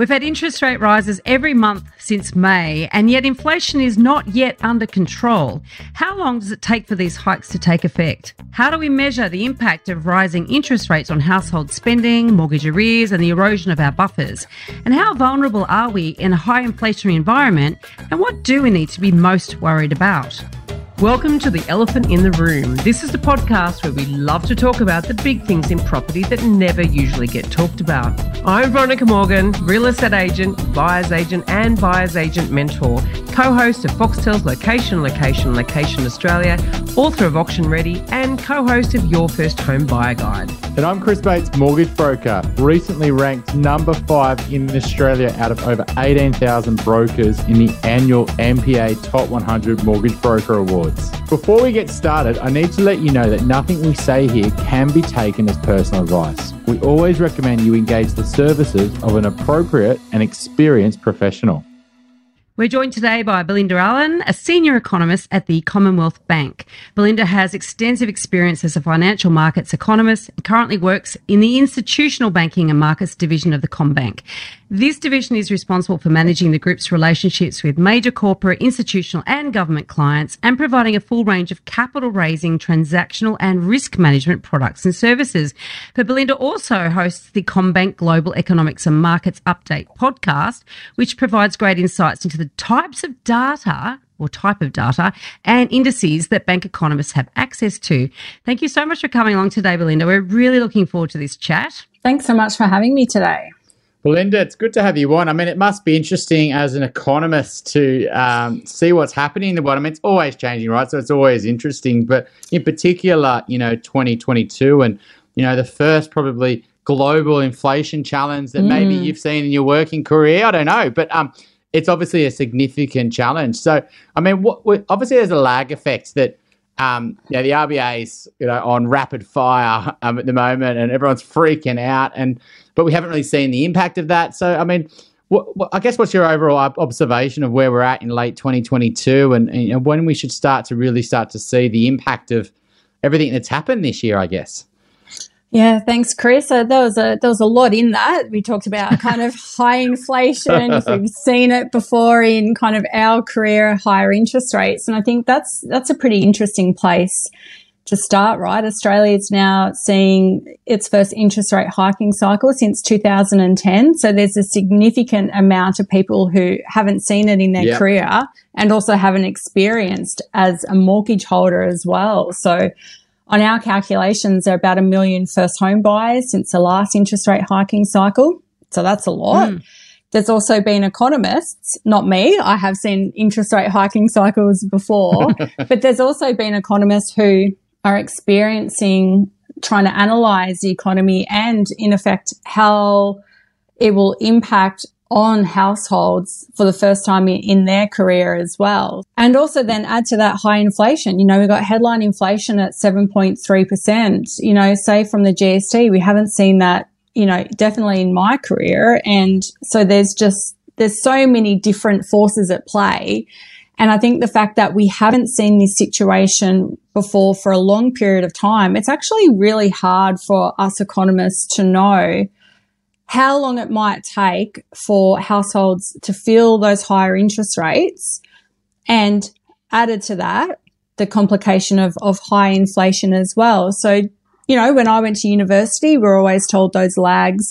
We've had interest rate rises every month since May, and yet inflation is not yet under control. How long does it take for these hikes to take effect? How do we measure the impact of rising interest rates on household spending, mortgage arrears, and the erosion of our buffers? And how vulnerable are we in a high inflationary environment? And what do we need to be most worried about? Welcome to The Elephant in the Room. This is the podcast where we love to talk about the big things in property that never usually get talked about. I'm Veronica Morgan, real estate agent, buyer's agent, and buyer's agent mentor, co host of Foxtel's Location, Location, Location Australia, author of Auction Ready, and co host of Your First Home Buyer Guide. And I'm Chris Bates, mortgage broker, recently ranked number five in Australia out of over 18,000 brokers in the annual MPA Top 100 Mortgage Broker Award. Before we get started, I need to let you know that nothing we say here can be taken as personal advice. We always recommend you engage the services of an appropriate and experienced professional. We're joined today by Belinda Allen, a senior economist at the Commonwealth Bank. Belinda has extensive experience as a financial markets economist and currently works in the institutional banking and markets division of the CommBank. This division is responsible for managing the group's relationships with major corporate, institutional, and government clients and providing a full range of capital raising, transactional, and risk management products and services. But Belinda also hosts the CommBank Global Economics and Markets Update podcast, which provides great insights into the types of data or type of data and indices that bank economists have access to. Thank you so much for coming along today, Belinda. We're really looking forward to this chat. Thanks so much for having me today. Belinda, it's good to have you on. I mean, it must be interesting as an economist to um, see what's happening in the bottom. I mean it's always changing, right? So it's always interesting. But in particular, you know, 2022 and, you know, the first probably global inflation challenge that mm. maybe you've seen in your working career. I don't know. But um, it's obviously a significant challenge. So, I mean, what, obviously there's a lag effect that um, yeah, the RBA's you know on rapid fire um, at the moment, and everyone's freaking out. And but we haven't really seen the impact of that. So I mean, what, what, I guess what's your overall observation of where we're at in late 2022, and, and you know, when we should start to really start to see the impact of everything that's happened this year? I guess. Yeah, thanks, Chris. Uh, there was a there was a lot in that. We talked about kind of high inflation. if we've seen it before in kind of our career, higher interest rates, and I think that's that's a pretty interesting place to start. Right, Australia is now seeing its first interest rate hiking cycle since 2010. So there's a significant amount of people who haven't seen it in their yep. career and also haven't experienced as a mortgage holder as well. So on our calculations, there are about a million first home buyers since the last interest rate hiking cycle. So that's a lot. Mm. There's also been economists, not me. I have seen interest rate hiking cycles before, but there's also been economists who are experiencing trying to analyze the economy and in effect how it will impact on households for the first time in their career as well. And also then add to that high inflation. You know, we've got headline inflation at 7.3%. You know, say from the GST, we haven't seen that, you know, definitely in my career. And so there's just, there's so many different forces at play. And I think the fact that we haven't seen this situation before for a long period of time, it's actually really hard for us economists to know how long it might take for households to feel those higher interest rates. And added to that, the complication of, of high inflation as well. So, you know, when I went to university, we are always told those lags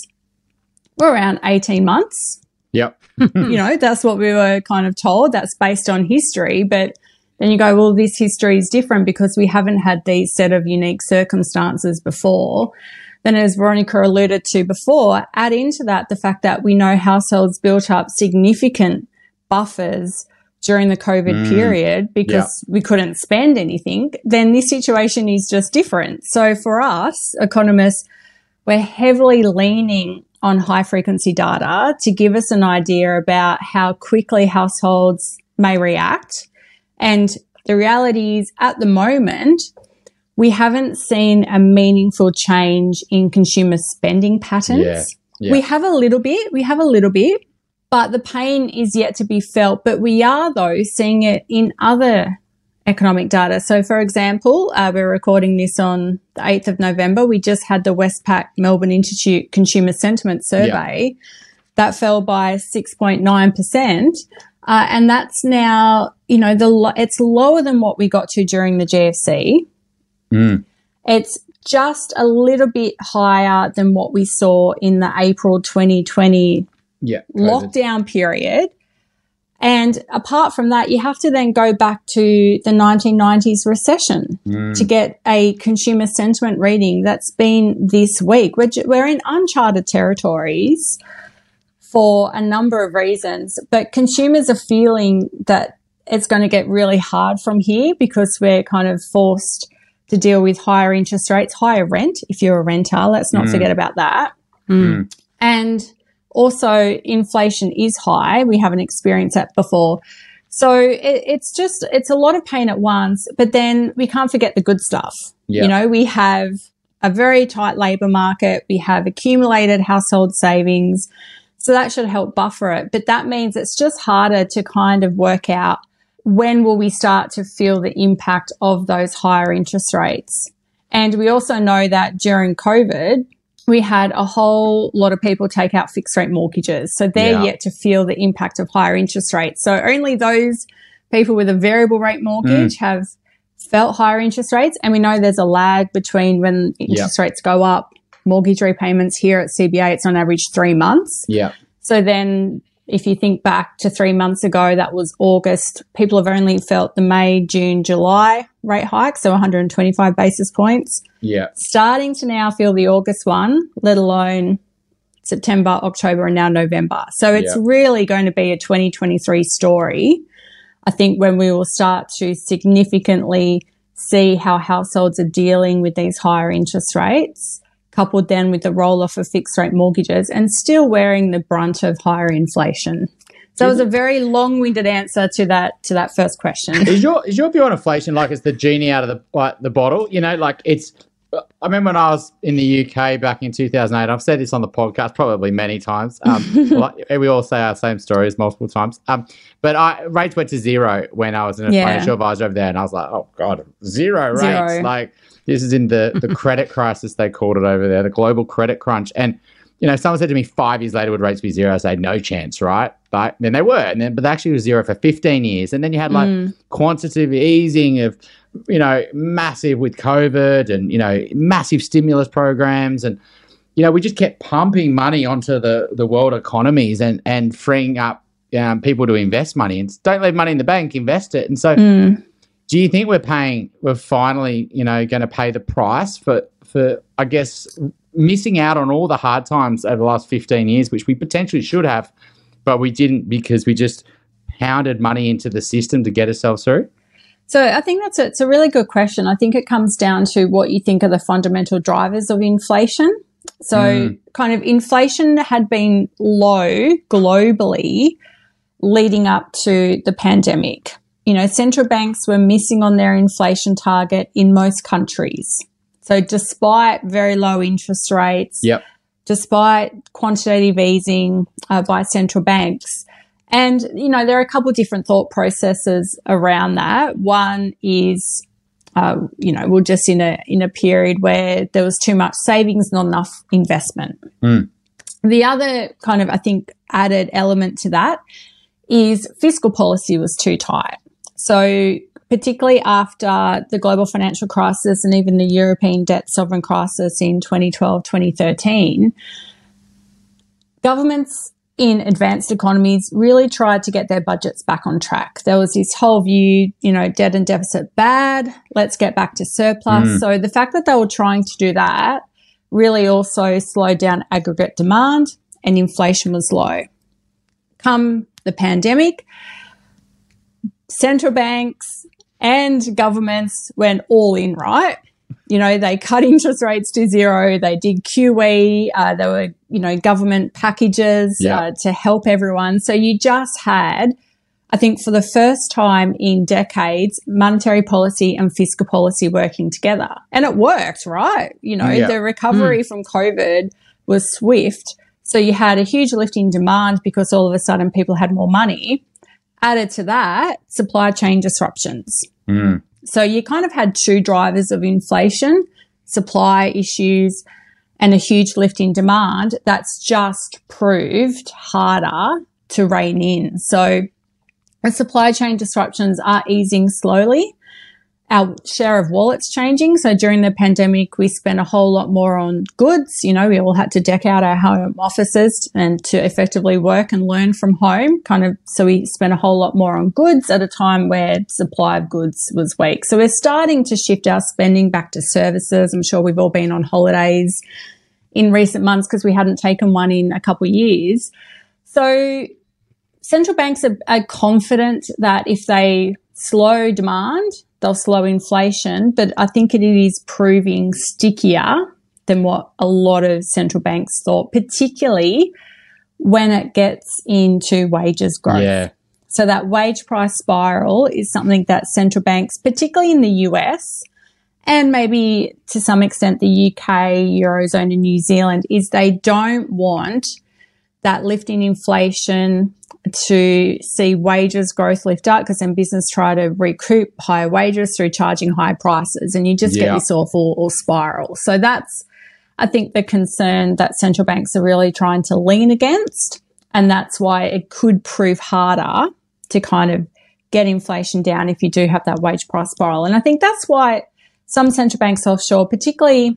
were around 18 months. Yep. you know, that's what we were kind of told. That's based on history. But then you go, well, this history is different because we haven't had these set of unique circumstances before. Then, as Veronica alluded to before, add into that the fact that we know households built up significant buffers during the COVID mm, period because yeah. we couldn't spend anything, then this situation is just different. So for us, economists, we're heavily leaning on high frequency data to give us an idea about how quickly households may react. And the reality is at the moment, we haven't seen a meaningful change in consumer spending patterns. Yeah, yeah. We have a little bit, we have a little bit, but the pain is yet to be felt. But we are, though, seeing it in other economic data. So, for example, uh, we're recording this on the 8th of November. We just had the Westpac Melbourne Institute Consumer Sentiment Survey. Yeah. That fell by 6.9%. Uh, and that's now, you know, the lo- it's lower than what we got to during the GFC. Mm. It's just a little bit higher than what we saw in the April 2020 Yeah. Lockdown period. And apart from that, you have to then go back to the 1990s recession Mm. to get a consumer sentiment reading that's been this weak. We're, we're in uncharted territories for a number of reasons, but consumers are feeling that it's going to get really hard from here because we're kind of forced to deal with higher interest rates, higher rent if you're a renter. Let's not Mm. forget about that. Mm. And also, inflation is high. We haven't experienced that before. So it, it's just, it's a lot of pain at once, but then we can't forget the good stuff. Yeah. You know, we have a very tight labor market. We have accumulated household savings. So that should help buffer it. But that means it's just harder to kind of work out when will we start to feel the impact of those higher interest rates. And we also know that during COVID, we had a whole lot of people take out fixed rate mortgages. So they're Yeah. yet to feel the impact of higher interest rates. So only those people with a variable rate mortgage mm. have felt higher interest rates. And we know there's a lag between when interest rates go up, mortgage repayments here at CBA, it's on average three months. Yeah. So then if you think back to three months ago, that was August, people have only felt the May, June, July rate hike, so 125 basis points. Yeah. Starting to now feel the August one, let alone September, October, and now November. So it's Yeah. really going to be a 2023 story. I think when we will start to significantly see how households are dealing with these higher interest rates, coupled then with the roll off of fixed rate mortgages and still wearing the brunt of higher inflation. So it was a very long winded answer to that to that first question. Is your is your view on inflation like it's the genie out of the like, the bottle? You know, like it's. I remember when I was in the UK back in 2008. I've said this on the podcast probably many times. Um, like, we all say our same stories multiple times. Um, but I rates went to zero when I was an Yeah. financial advisor over there, and I was like, oh god, zero rates. Zero. Like this is in the the credit crisis they called it over there, the global credit crunch, and you know, someone said to me five years later would rates be zero. I say no chance, right? Like then they were, and then but they actually was zero for fifteen years, and then you had like Mm. quantitative easing of, you know, massive with COVID, and you know, massive stimulus programs, and you know, we just kept pumping money onto the the world economies and and freeing up um, people to invest money, and don't leave money in the bank, invest it, and so Mm. Do you think we're paying we're finally you know going to pay the price for for i guess missing out on all the hard times over the last 15 years which we potentially should have but we didn't because we just pounded money into the system to get ourselves through So I think that's a, it's a really good question. I think it comes down to what you think are the fundamental drivers of inflation. So Mm. kind of inflation had been low globally leading up to the pandemic. You know, central banks were missing on their inflation target in most countries. So despite very low interest rates, yep despite quantitative easing uh, by central banks. And, you know, there are a couple of different thought processes around that. One is, uh, you know, we're just in a, in a period where there was too much savings, not enough investment. Mm. The other kind of, I think, added element to that is fiscal policy was too tight. So particularly after the global financial crisis and even the European debt sovereign crisis in 2012, 2013, governments in advanced economies really tried to get their budgets back on track. There was this whole view, you know, debt and deficit bad, let's get back to surplus. Mm. So the fact that they were trying to do that really also slowed down aggregate demand and inflation was low. Come the pandemic, central banks and governments went all in, right? You know, they cut interest rates to zero. They did QE. Uh, there were, you know, government packages Yeah. uh, to help everyone. So you just had, I think, for the first time in decades, monetary policy and fiscal policy working together. And it worked, right? You know, Yeah. the recovery from COVID was swift. So you had a huge lift in demand because all of a sudden people had more money. Added to that, supply chain disruptions. Mm. So you kind of had two drivers of inflation, supply issues and a huge lift in demand, that's just proved harder to rein in. So the supply chain disruptions are easing slowly. Our share of wallets changing. So during the pandemic, we spent a whole lot more on goods. You know, we all had to deck out our home offices and to effectively work and learn from home, kind of. So we spent a whole lot more on goods at a time where supply of goods was weak. So we're starting to shift our spending back to services. I'm sure we've all been on holidays in recent months because we hadn't taken one in a couple of years. So central banks are, are confident that if they slow demand, they'll slow inflation, but I think it is proving stickier than what a lot of central banks thought, particularly when it gets into wages growth. Yeah. So that wage price spiral is something that central banks, particularly in the US and maybe to some extent the UK, Eurozone and New Zealand, is they don't want that lift in inflation to see wages growth lift up because then business try to recoup higher wages through charging high prices and you just Yeah. get this awful or spiral. So that's, I think, the concern that central banks are really trying to lean against. And that's why it could prove harder to kind of get inflation down if you do have that wage price spiral. And I think that's why some central banks offshore, particularly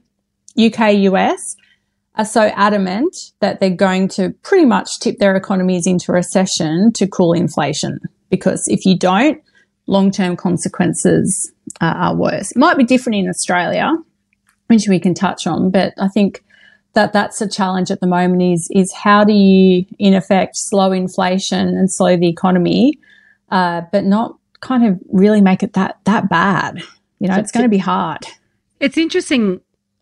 UK, US, are so adamant that they're going to pretty much tip their economies into recession to cool inflation. Because if you don't, long term consequences uh, are worse. It might be different in Australia, which we can touch on, but I think that that's a challenge at the moment is is how do you in effect slow inflation and slow the economy, uh, but not kind of really make it that that bad. You know, it's going to be hard. It's interesting.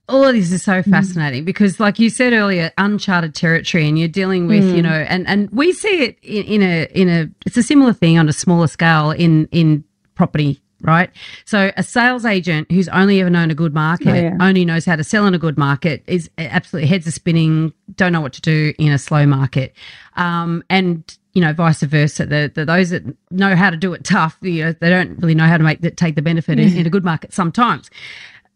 All of this is so fascinating because, like you said earlier, uncharted territory, and you're dealing with, you know, and and we see it in, in a in a. It's a similar thing on a smaller scale in in property, right? So a sales agent who's only ever known a good market, Oh, yeah. only knows how to sell in a good market, is absolutely heads are spinning, don't know what to do in a slow market, um, and you know, vice versa. The, the those that know how to do it tough, you know, they don't really know how to make the, take the benefit in, in a good market sometimes.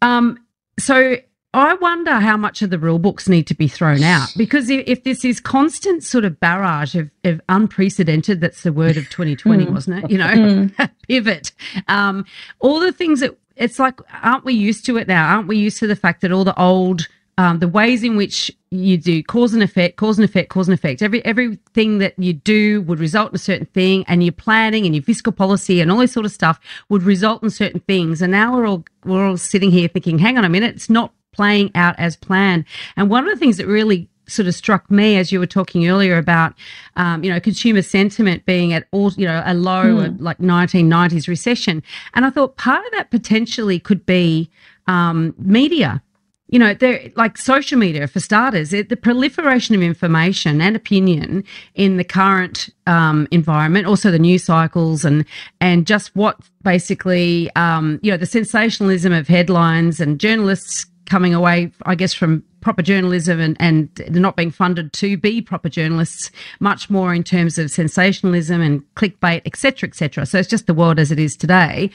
Um, so I wonder how much of the rule books need to be thrown out because if, if this is constant sort of barrage of, of unprecedented, that's the word of 2020, wasn't it? You know, pivot, um, all the things that it's like, aren't we used to it now? Aren't we used to the fact that all the old um, the ways in which you do cause and effect, cause and effect, cause and effect. Every everything that you do would result in a certain thing, and your planning and your fiscal policy and all this sort of stuff would result in certain things. And now we're all we're all sitting here thinking, hang on a minute, it's not playing out as planned. And one of the things that really sort of struck me as you were talking earlier about, um, you know, consumer sentiment being at all, you know, a low of like 1990s recession. And I thought part of that potentially could be um, media. You know, they're like social media for starters. It, the proliferation of information and opinion in the current um, environment, also the news cycles, and and just what basically, um, you know, the sensationalism of headlines and journalists coming away, I guess, from proper journalism and, and not being funded to be proper journalists, much more in terms of sensationalism and clickbait, etc., cetera, et cetera. So it's just the world as it is today.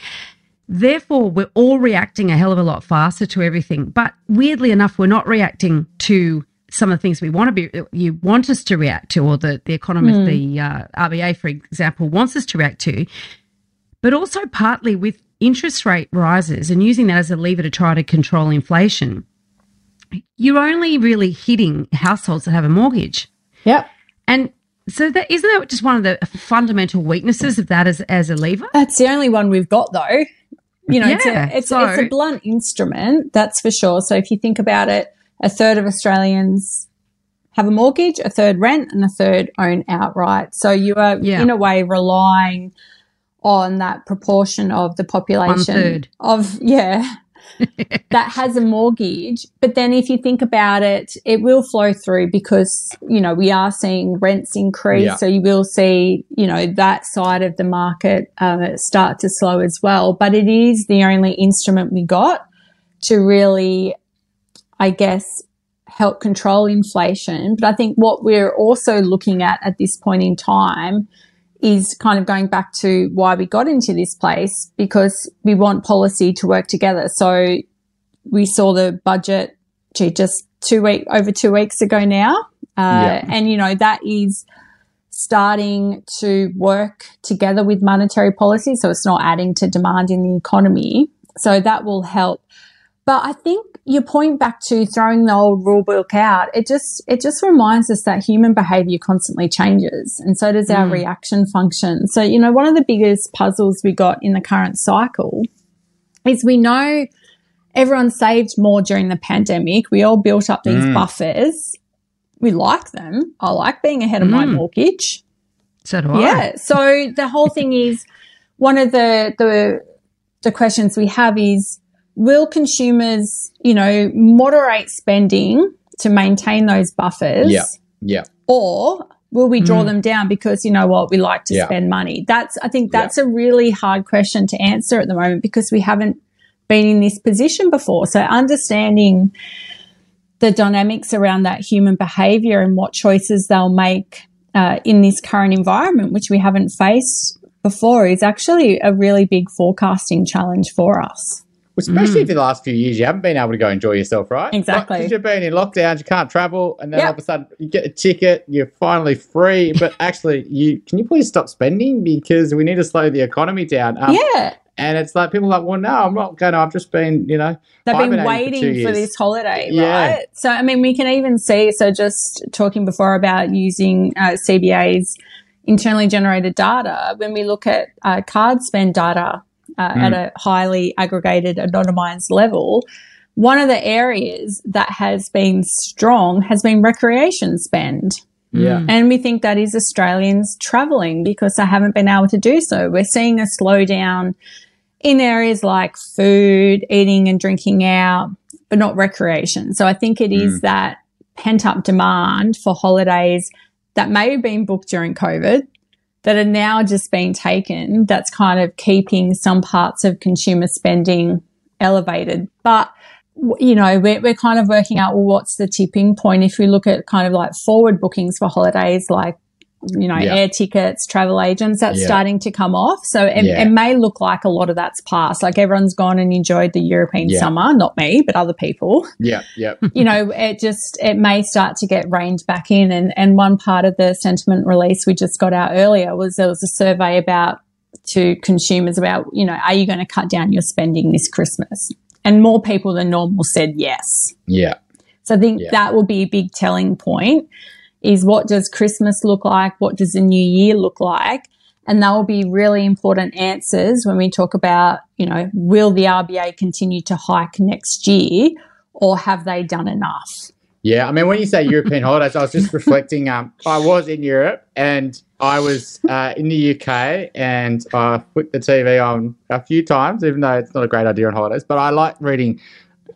Therefore, we're all reacting a hell of a lot faster to everything. But weirdly enough, we're not reacting to some of the things we want to be you want us to react to, or the the economist, the uh, RBA, for example, wants us to react to. But also partly with interest rate rises and using that as a lever to try to control inflation, you're only really hitting households that have a mortgage. Yep. And so that isn't that just one of the fundamental weaknesses of that as as a lever? That's the only one we've got, though. You know, it's, Yeah, a, it's, so- it's a blunt instrument, that's for sure. So if you think about it, a third of Australians have a mortgage, a third rent, and a third own outright. So you are, Yeah. in a way, relying on that proportion of the population of yeah that has a mortgage. But then if you think about it it will flow through because you know we are seeing rents increase. Yeah. so you will see you know that side of the market uh, start to slow as well. But it is the only instrument we got to really i guess help control inflation. But i think what we're also looking at at this point in time is kind of going back to why we got into this place because we want policy to work together. So we saw the budget gee, just two week over two weeks ago now, uh, Yeah. and you know that is starting to work together with monetary policy, so it's not adding to demand in the economy. So that will help. But I think your point back to throwing the old rule book out, it just it just reminds us that human behavior constantly changes, and so does our Mm. reaction function. So you know, one of the biggest puzzles we got in the current cycle is we know everyone saved more during the pandemic. We all built up these Mm. buffers. We like them. I like being ahead of my Mm. mortgage. So do I. Yeah. So the whole thing is one of the the the questions we have is will consumers, you know, moderate spending to maintain those buffers? Yeah. Yeah. Or will we draw Mm. them down because you know what we like to Yeah. spend money? That's I think Yeah. that's a really hard question to answer at the moment because we haven't been in this position before. So understanding the dynamics around that human behavior and what choices they'll make uh, in this current environment, which we haven't faced before, is actually a really big forecasting challenge for us. Especially for the last few years, you haven't been able to go enjoy yourself, right? Exactly. Because you've been in lockdowns, you can't travel, and then Yep. all of a sudden you get a ticket, you're finally free. But actually, you can you please stop spending because we need to slow the economy down. Um, yeah. And it's like people are like, well, no, I'm not going to. I've just been, you know, They've been hibernating for waiting for, this holiday, Yeah. right? So, I mean, we can even see, so just talking before about using uh, CBA's internally generated data, when we look at uh, card spend data uh, Hmm. at a highly aggregated, anonymized level, one of the areas that has been strong has been recreation spend. yeah. And we think that is Australians travelling because they haven't been able to do so. We're seeing a slowdown in areas like food, eating and drinking out, but not recreation. So I think it is that pent up demand for holidays that may have been booked during COVID that are now just being taken that's kind of keeping some parts of consumer spending elevated. But you know, we're, we're kind of working out well, what's the tipping point if we look at kind of like forward bookings for holidays, like, you know, Yeah. air tickets, travel agents, that's Yeah. starting to come off. So it, Yeah. it may look like a lot of that's passed. Like everyone's gone and enjoyed the European summer, not me, but other people Yeah. Yeah. you know, it just it may start to get reined back in. And and one part of the sentiment release we just got out earlier was there was a survey about to consumers about you know are you going to cut down your spending this Christmas? And more people than normal said yes. Yeah. So I think that will be a big telling point. Is what does Christmas look like? What does the new year look like? And that will be really important answers when we talk about, you know, will the RBA continue to hike next year or have they done enough? Yeah, I mean, when you say European holidays, I was just reflecting. Um, I was in Europe and I was uh, in the UK, and I put the TV on a few times, even though it's not a great idea on holidays. But I like reading.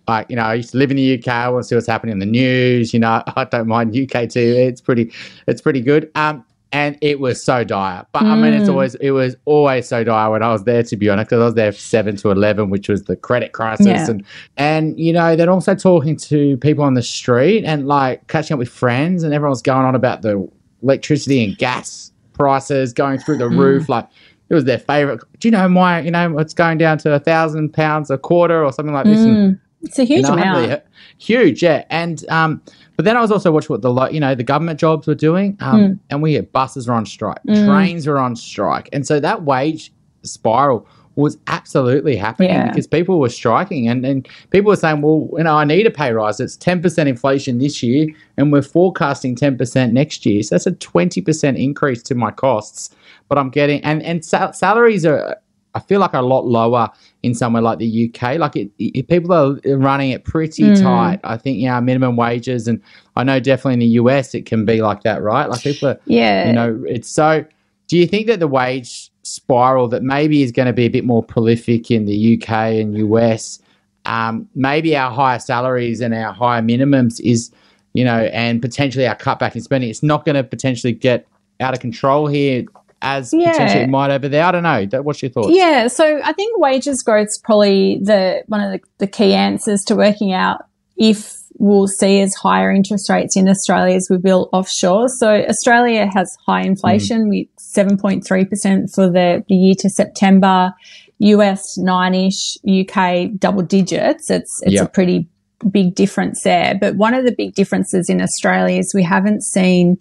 Like you know, I used to live in the UK. I want to see what's happening in the news. You know, I don't mind UK TV. It's pretty, it's pretty good. Um, and it was so dire. But I mean, it's Mm. always it was always so dire when I was there. To be honest, because I was there from seven to eleven, which was the credit crisis, Yeah. and and you know they're also talking to people on the street and like catching up with friends, and everyone's going on about the electricity and gas prices going through the roof. Like it was their favorite. Do you know my? You know it's going down to a thousand pounds a quarter or something like this. And Mm, it's a huge you know, I haven't amount. really huge, yeah. And um, but then I was also watching what the lo- you know the government jobs were doing, um, Mm. and we had buses were on strike, Mm. trains were on strike, and so that wage spiral was absolutely happening Yeah. because people were striking and, and people were saying, well, you know, I need a pay rise. It's 10% inflation this year and we're forecasting 10% next year. So that's a 20% increase to my costs. But I'm getting, and, and sal- salaries are, I feel like are a lot lower in somewhere like the UK. Like it, it, people are running it pretty Mm. tight. I think, yeah, minimum wages. And I know definitely in the US it can be like that, right? Like people are, Yeah. you know, it's so. Do you think that the wage spiral that maybe is going to be a bit more prolific in the UK and US, um, maybe our higher salaries and our higher minimums is, you know, and potentially our cutback in spending, it's not going to potentially get out of control here as Yeah. potentially it might over there. I don't know. What's your thoughts? Yeah, so I think wages growth is probably the one of the, the key answers to working out if we'll see as higher interest rates in Australia as we build offshore. So Australia has high inflation mm. with 7.3% for the, the year to September, US nine-ish, UK double digits. It's it's Yeah. a pretty big difference there. But one of the big differences in Australia is we haven't seen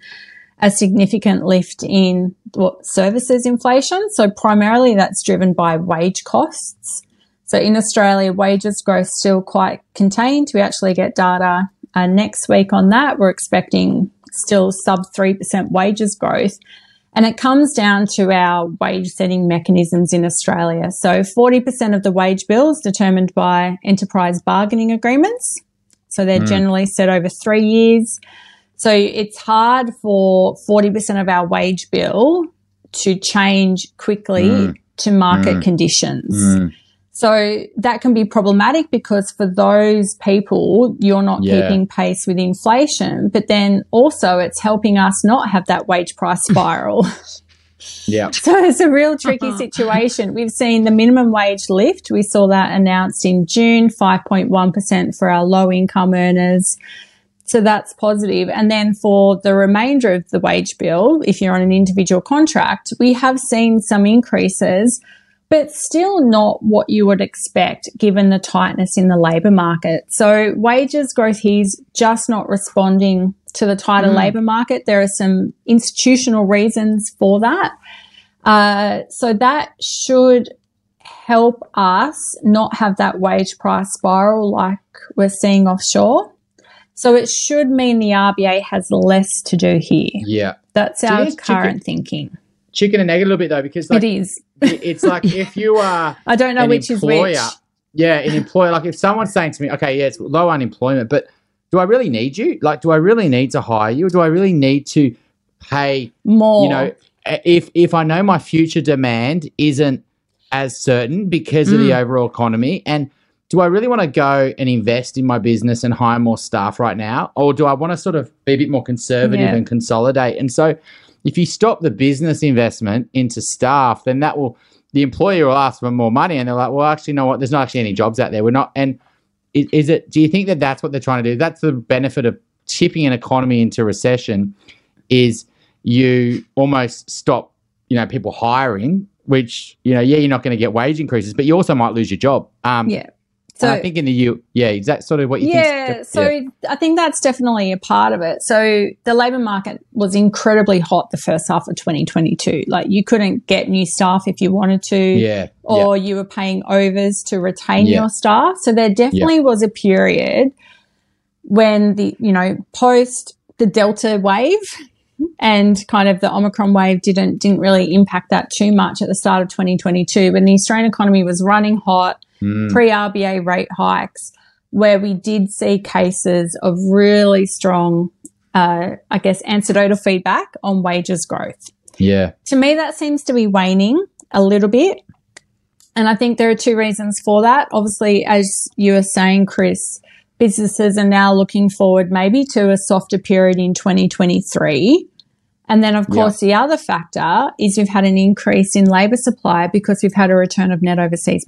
a significant lift in what, services inflation. So primarily that's driven by wage costs. So in Australia, wages growth still quite contained. We actually get data uh, next week on that. We're expecting still sub 3% wages growth. And it comes down to our wage setting mechanisms in Australia. So 40% of the wage bill is determined by enterprise bargaining agreements. So they're mm. generally set over three years. So it's hard for 40% of our wage bill to change quickly mm. to market mm. conditions. Mm. So that can be problematic because for those people, you're not yeah. keeping pace with inflation, but then also it's helping us not have that wage price spiral. yeah. So it's a real tricky situation. We've seen the minimum wage lift. We saw that announced in June, 5.1% for our low income earners. So that's positive. And then for the remainder of the wage bill, if you're on an individual contract, we have seen some increases but still not what you would expect given the tightness in the labour market. So wages growth here is just not responding to the tighter mm. labour market. There are some institutional reasons for that. Uh, so that should help us not have that wage price spiral like we're seeing offshore. So it should mean the RBA has less to do here. Yeah. That's our current chicken, thinking. Chicken and egg a little bit though, because like, it is it's like if you are I don't know which employer, is which. Yeah, an employer. Like if someone's saying to me, okay, yeah, it's low unemployment, but do I really need you? Like, do I really need to hire you? Or do I really need to pay more? You know, if if I know my future demand isn't as certain because mm. of the mm. overall economy, and do I really want to go and invest in my business and hire more staff right now, or do I want to sort of be a bit more conservative yeah. and consolidate? And so if you stop the business investment into staff, then that will the employer will ask for more money, and they're like, well, actually, you know what? There's not actually any jobs out there. We're not. And is, is it? Do you think that that's what they're trying to do? That's the benefit of tipping an economy into recession, is you almost stop, you know, people hiring. Which you know, yeah, you're not going to get wage increases, but you also might lose your job. Um, yeah. So and I think in the U, yeah, is that sort of what you yeah, think? So yeah, so I think that's definitely a part of it. So the labour market was incredibly hot the first half of 2022. Like you couldn't get new staff if you wanted to, yeah, or yeah. you were paying overs to retain yeah. your staff. So there definitely was a period when the you know post the Delta wave and kind of the Omicron wave didn't didn't really impact that too much at the start of 2022 when the Australian economy was running hot mm. pre RBA rate hikes, where we did see cases of really strong, uh, I guess, anecdotal feedback on wages growth. Yeah. To me, that seems to be waning a little bit. And I think there are two reasons for that. Obviously, as you were saying, Chris, businesses are now looking forward maybe to a softer period in 2023 and then, of course, yeah. the other factor is we've had an increase in labour supply because we've had a return of net overseas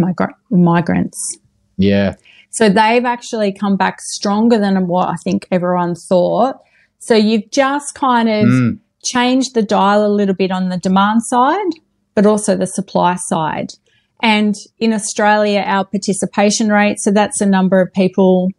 migrants. Yeah. So they've actually come back stronger than what I think everyone thought. So you've just kind of mm. changed the dial a little bit on the demand side, but also the supply side. And in Australia, our participation rate, so that's the number of people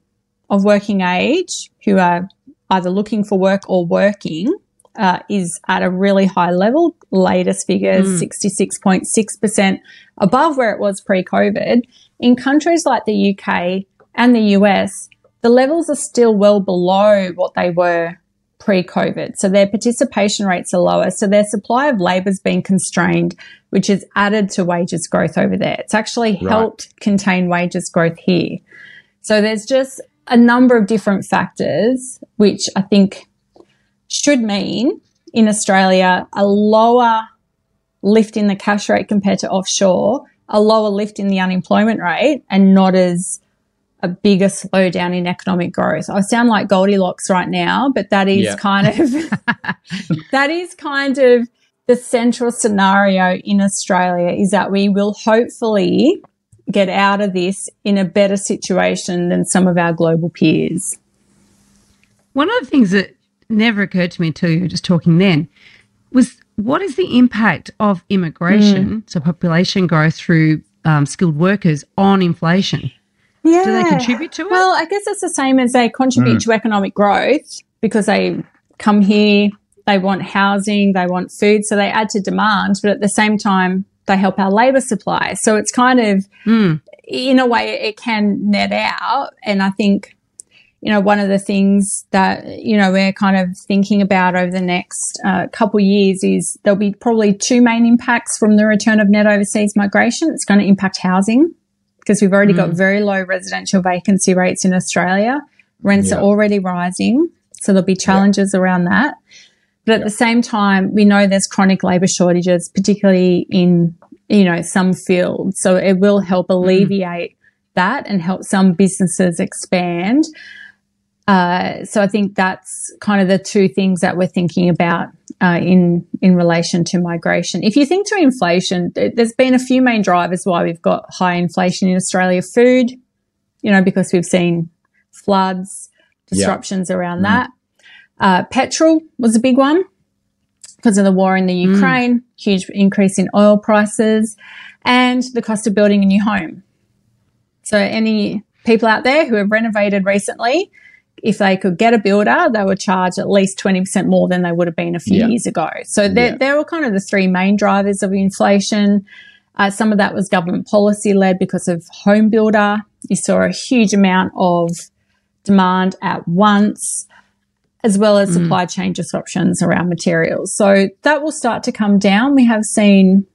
of working age who are either looking for work or working uh, is at a really high level. Latest figures, mm. 66.6% above where it was pre COVID. In countries like the UK and the US, the levels are still well below what they were pre COVID. So their participation rates are lower. So their supply of labour has been constrained, which has added to wages growth over there. It's actually right. helped contain wages growth here. So there's just a number of different factors, which I think should mean in Australia a lower lift in the cash rate compared to offshore, a lower lift in the unemployment rate, and not as a bigger slowdown in economic growth. I sound like Goldilocks right now, but that is yeah. kind of that is kind of the central scenario in Australia is that we will hopefully get out of this in a better situation than some of our global peers. One of the things that never occurred to me until you were just talking then was what is the impact of immigration, mm. so population growth through um, skilled workers, on inflation? Yeah. Do they contribute to it? Well, I guess it's the same as they contribute mm. to economic growth because they come here, they want housing, they want food, so they add to demand, but at the same time, they help our labor supply. So it's kind of, mm. in a way, it can net out. And I think, you know, one of the things that, you know, we're kind of thinking about over the next uh, couple years is there'll be probably two main impacts from the return of net overseas migration. It's going to impact housing because we've already mm. got very low residential vacancy rates in Australia. Rents are already rising. So there'll be challenges around that. But at the same time, we know there's chronic labor shortages, particularly in, you know, some fields. So it will help mm. alleviate mm. that and help some businesses expand. Uh, so I think that's kind of the two things that we're thinking about uh, in in relation to migration. If you think to inflation, there's been a few main drivers why we've got high inflation in Australia. Food, you know, because we've seen floods, disruptions yep. around mm. that. Uh, petrol was a big one because of the war in the mm. Ukraine, mm. huge increase in oil prices, and the cost of building a new home. So, any people out there who have renovated recently, if they could get a builder, they would charge at least 20% more than they would have been a few yeah. years ago. So, there, yeah. were kind of the three main drivers of inflation. Uh, some of that was government policy led because of home builder. You saw a huge amount of demand at once as well as mm. supply chain disruptions around materials. So that will start to come down. We have seen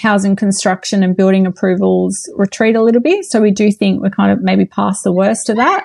housing construction and building approvals retreat a little bit. So we do think we're kind of maybe past the worst of that.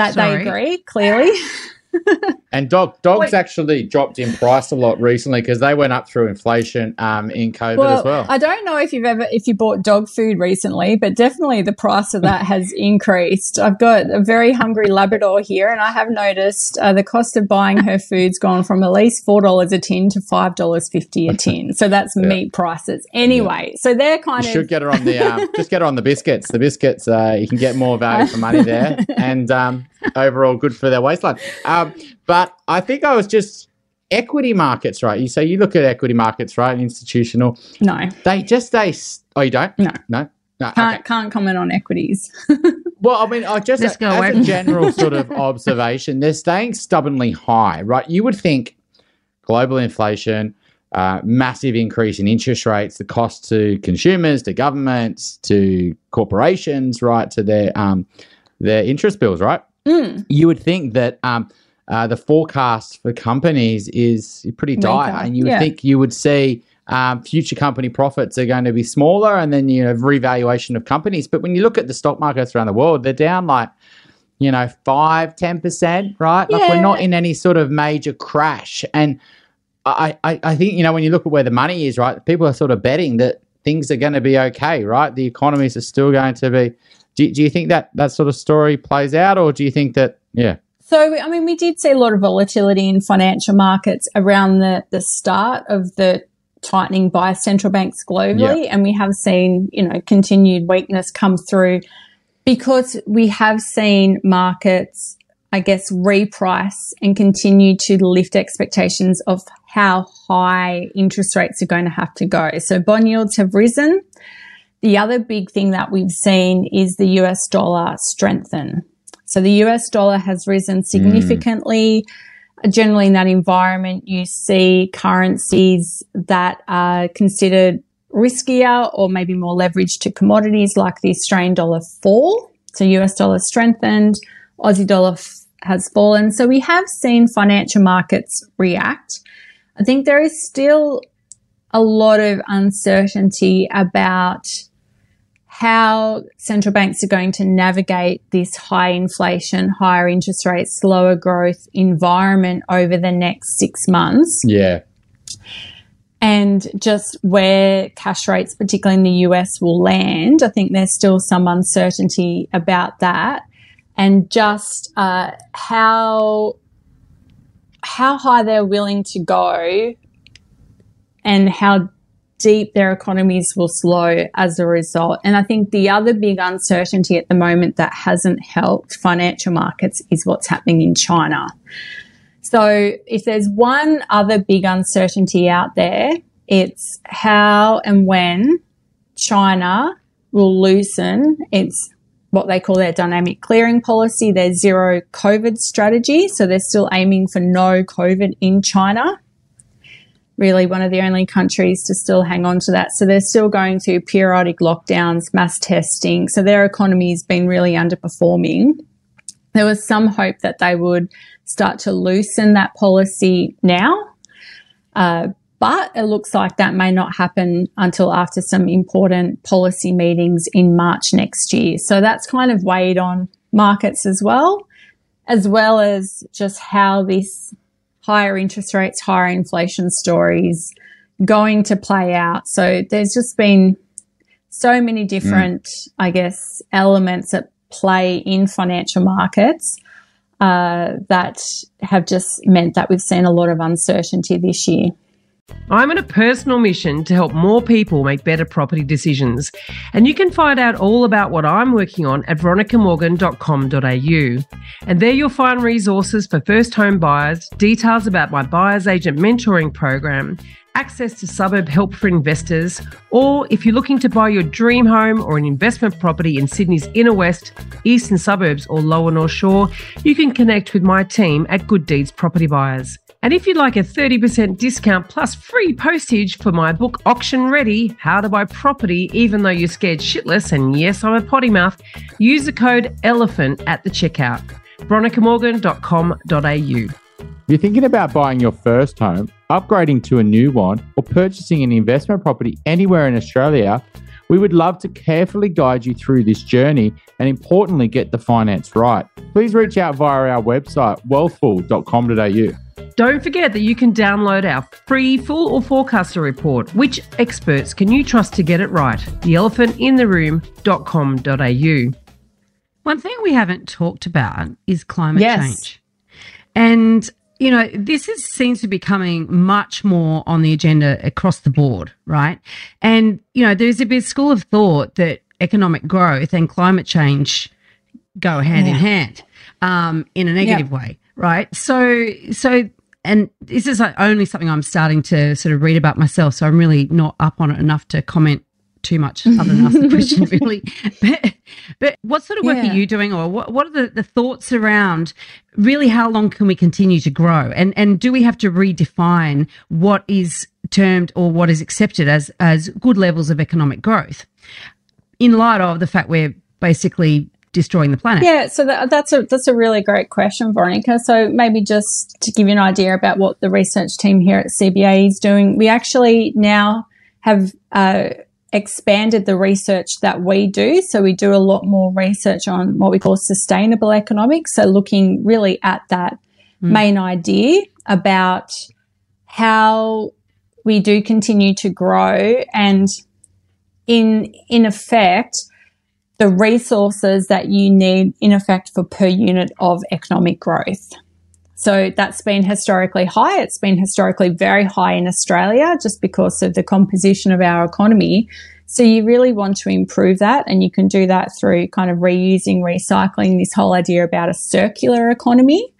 That Sorry. they agree, clearly. and dog dogs Wait. actually dropped in price a lot recently because they went up through inflation um, in COVID well, as well. I don't know if you've ever if you bought dog food recently, but definitely the price of that has increased. I've got a very hungry Labrador here, and I have noticed uh, the cost of buying her food's gone from at least four dollars a tin to five dollars fifty a tin. So that's yeah. meat prices anyway. Yeah. So they're kind you of should get her on the um, just get her on the biscuits. The biscuits uh, you can get more value for money there, and um, overall good for their waistline. Um, but I think I was just equity markets, right? You say you look at equity markets, right? Institutional. No. They just they. Oh, you don't? No. No. No, can't okay. can't comment on equities. well, I mean, I just as a general sort of observation, they're staying stubbornly high, right? You would think global inflation, uh, massive increase in interest rates, the cost to consumers, to governments, to corporations, right, to their um, their interest bills, right? Mm. You would think that um, uh, the forecast for companies is pretty dire, and you would yeah. think you would see um, future company profits are going to be smaller, and then you know revaluation of companies. But when you look at the stock markets around the world, they're down like you know five, ten percent, right? Yeah. Like we're not in any sort of major crash, and I, I, I think you know when you look at where the money is, right? People are sort of betting that things are going to be okay, right? The economies are still going to be do, do you think that that sort of story plays out, or do you think that, yeah? So, I mean, we did see a lot of volatility in financial markets around the, the start of the tightening by central banks globally. And we have seen, you know, continued weakness come through because we have seen markets, I guess, reprice and continue to lift expectations of how high interest rates are going to have to go. So bond yields have risen. The other big thing that we've seen is the US dollar strengthen. So the US dollar has risen significantly. Mm. Generally, in that environment, you see currencies that are considered riskier or maybe more leveraged to commodities like the Australian dollar fall. So US dollar strengthened, Aussie dollar f- has fallen. So we have seen financial markets react. I think there is still a lot of uncertainty about how central banks are going to navigate this high inflation, higher interest rates, slower growth environment over the next six months. Yeah. And just where cash rates, particularly in the US, will land. I think there's still some uncertainty about that. And just uh, how how high they're willing to go and how deep their economies will slow as a result. And I think the other big uncertainty at the moment that hasn't helped financial markets is what's happening in China. So if there's one other big uncertainty out there, it's how and when China will loosen its what they call their dynamic clearing policy, their zero COVID strategy. So they're still aiming for no COVID in China. Really, one of the only countries to still hang on to that. So they're still going through periodic lockdowns, mass testing. So their economy has been really underperforming. There was some hope that they would start to loosen that policy now. Uh, but it looks like that may not happen until after some important policy meetings in March next year. So that's kind of weighed on markets as well, as well as just how this higher interest rates, higher inflation stories going to play out. So there's just been so many different, mm. I guess, elements at play in financial markets uh, that have just meant that we've seen a lot of uncertainty this year. I'm on a personal mission to help more people make better property decisions. And you can find out all about what I'm working on at veronicamorgan.com.au. And there you'll find resources for first home buyers, details about my buyer's agent mentoring program, access to suburb help for investors, or if you're looking to buy your dream home or an investment property in Sydney's inner west, eastern suburbs, or lower North Shore, you can connect with my team at Good Deeds Property Buyers. And if you'd like a 30% discount plus free postage for my book Auction Ready How to Buy Property Even Though You're Scared Shitless, and yes, I'm a potty mouth, use the code ELEPHANT at the checkout. veronicamorgan.com.au. If you're thinking about buying your first home, upgrading to a new one, or purchasing an investment property anywhere in Australia, we would love to carefully guide you through this journey and importantly get the finance right. Please reach out via our website, wealthful.com.au. Don't forget that you can download our free full or forecaster report. Which experts can you trust to get it right? Theelephantintheroom.com.au. One thing we haven't talked about is climate yes. change. And you know, this is, seems to be coming much more on the agenda across the board, right? And, you know, there's a bit school of thought that economic growth and climate change go hand yeah. in hand um, in a negative way, right? So, so and this is only something I'm starting to sort of read about myself, so I'm really not up on it enough to comment too much other than ask the question really but, but what sort of work yeah. are you doing or what, what are the, the thoughts around really how long can we continue to grow and and do we have to redefine what is termed or what is accepted as as good levels of economic growth in light of the fact we're basically destroying the planet? Yeah, so that, that's a that's a really great question, Veronica. So maybe just to give you an idea about what the research team here at CBA is doing, we actually now have uh, expanded the research that we do. So we do a lot more research on what we call sustainable economics. So looking really at that mm. main idea about how we do continue to grow and in in effect the resources that you need in effect for per unit of economic growth. So that's been historically high. It's been historically very high in Australia just because of the composition of our economy. So you really want to improve that and you can do that through kind of reusing, recycling, this whole idea about a circular economy.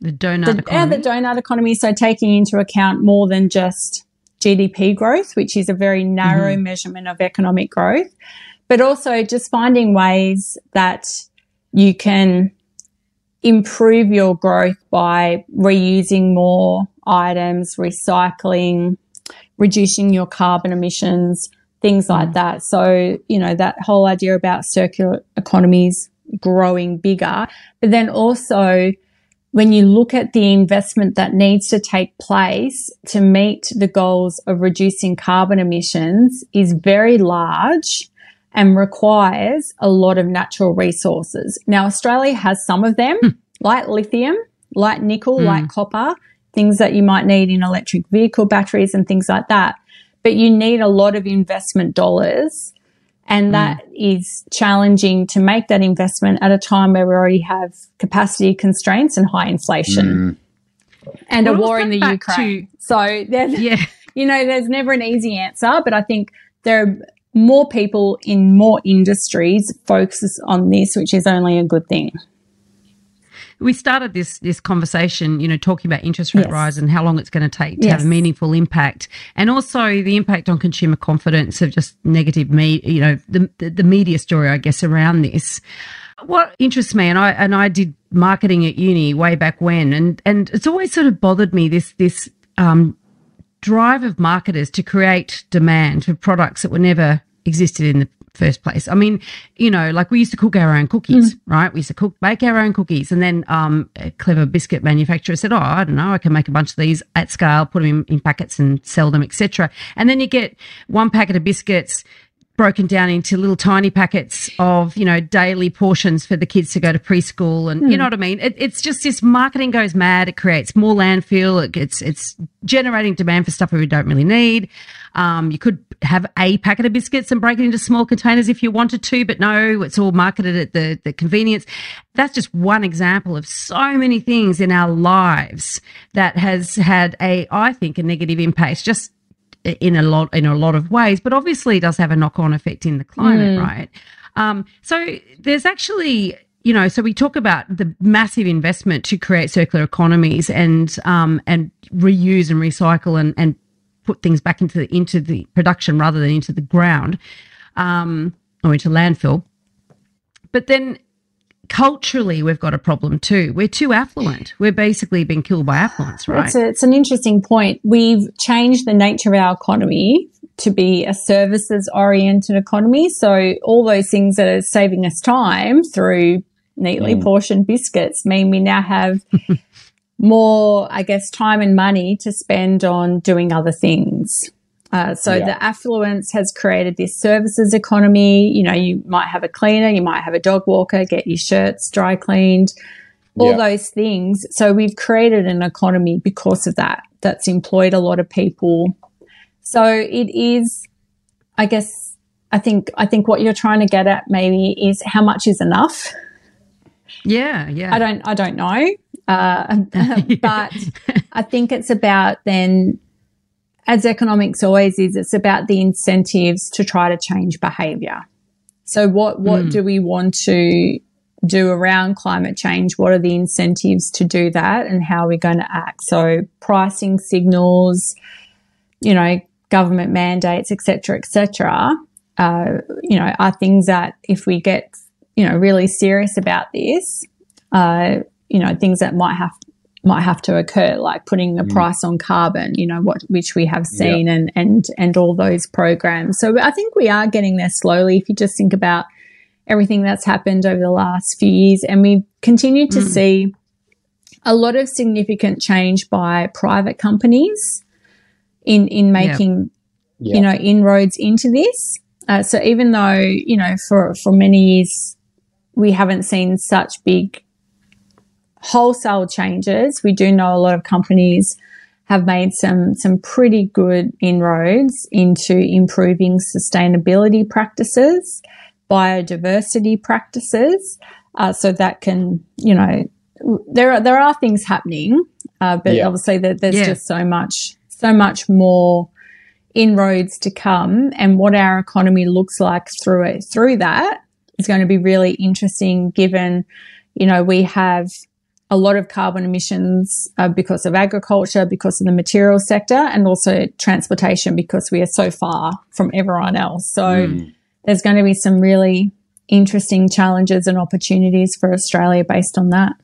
The donut the, economy. Yeah, the donut economy. So taking into account more than just GDP growth, which is a very narrow mm-hmm. measurement of economic growth, but also just finding ways that you can improve your growth by reusing more items, recycling, reducing your carbon emissions, things like mm. that. So, you know, that whole idea about circular economies growing bigger, but then also when you look at the investment that needs to take place to meet the goals of reducing carbon emissions is very large and requires a lot of natural resources. Now, Australia has some of them, mm. like lithium, like nickel, mm. like copper, things that you might need in electric vehicle batteries and things like that. But you need a lot of investment dollars. And mm. that is challenging to make that investment at a time where we already have capacity constraints and high inflation hmm. and well, a war in the Ukraine. To, so yeah. you know, there's never an easy answer, but I think there are more people in more industries focus on this, which is only a good thing. we started this this conversation, you know, talking about interest rate Yes. rise and how long it's going to take to have a meaningful impact, and also the impact on consumer confidence of just negative me, you know, the the, the media story, I guess, around this. What interests me, and I and I did marketing at uni way back when, and and it's always sort of bothered me this this um, drive of marketers to create demand for products that were never existed in the first place. I mean, you know, like we used to cook our own cookies, right? We used to cook, bake our own cookies, and then um, a clever biscuit manufacturer said, "Oh, I don't know, I can make a bunch of these at scale, put them in, in packets, and sell them, etc." And then you get one packet of biscuits broken down into little tiny packets of you know daily portions for the kids to go to preschool and you know what i mean? It, it's just this marketing goes mad. It creates more landfill. It, it's it's generating demand for stuff we don't really need. Um, you could have a packet of biscuits and break it into small containers if you wanted to but no it's all marketed at the, the convenience. That's just one example of so many things in our lives that has had a i think a negative impact. Just in a lot in a lot of ways, but obviously it does have a knock on effect in the climate, right? Um, so there's actually you know, so we talk about the massive investment to create circular economies and um, and reuse and recycle and, and put things back into the into the production rather than into the ground um, or into landfill. But then culturally, we've got a problem too. We're too affluent. We're basically being killed by affluence, right? It's, a, it's an interesting point. We've changed the nature of our economy to be a services oriented economy. So all those things that are saving us time through neatly mm. portioned biscuits mean we now have more, I guess, time and money to spend on doing other things. Uh, so Yeah. the affluence has created this services economy. You know, you might have a cleaner, you might have a dog walker, get your shirts dry cleaned, all Yeah. those things. So we've created an economy because of that. That's employed a lot of people. So it is, I guess, I think I think what you're trying to get at maybe is how much is enough. yeah, yeah. I don't I don't know, uh, but I think it's about then, as economics always is, it's about the incentives to try to change behaviour. So what what do we want to do around climate change? What are the incentives to do that, and how are we going to act? So pricing signals, you know, government mandates, etc., etc. Uh, you know, are things that if we get you know really serious about this, uh, you know, things that might have might have to occur, like putting a price on carbon, you know, what which we have seen, and and and all those programs. So I think we are getting there slowly. If you just think about everything that's happened over the last few years, and we continue to see a lot of significant change by private companies in in making Yeah. you know inroads into this. Uh, so even though you know for for many years we haven't seen such big wholesale changes, we do know a lot of companies have made some some pretty good inroads into improving sustainability practices, biodiversity practices, uh, so that can you know there are there are things happening, uh, but Yeah. obviously there, there's Yeah. just so much so much more inroads to come, and what our economy looks like through it through that is going to be really interesting. Given you know we have a lot of carbon emissions uh, because of agriculture, because of the material sector, and also transportation because we are so far from everyone else. So there's going to be some really interesting challenges and opportunities for Australia based on that.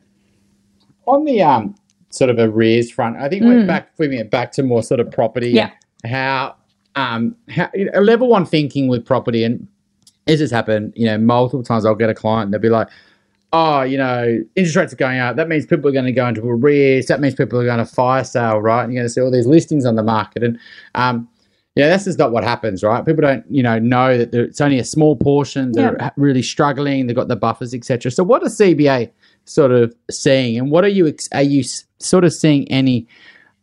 on the um sort of arrears front, I think we're back bringing it back to more sort of property. Yeah. How um how you know, level one thinking with property and this has happened, you know, multiple times I'll get a client and they'll be like, Oh, you know, interest rates are going up. That means people are going to go into arrears. That means people are going to fire sale, right? And you're going to see all these listings on the market. And um yeah, that's just not what happens, right? People don't, you know, know that there- it's only a small portion. They're Yeah. really struggling. They've got the buffers, etc. So, what are CBA sort of seeing, and what are you are you sort of seeing any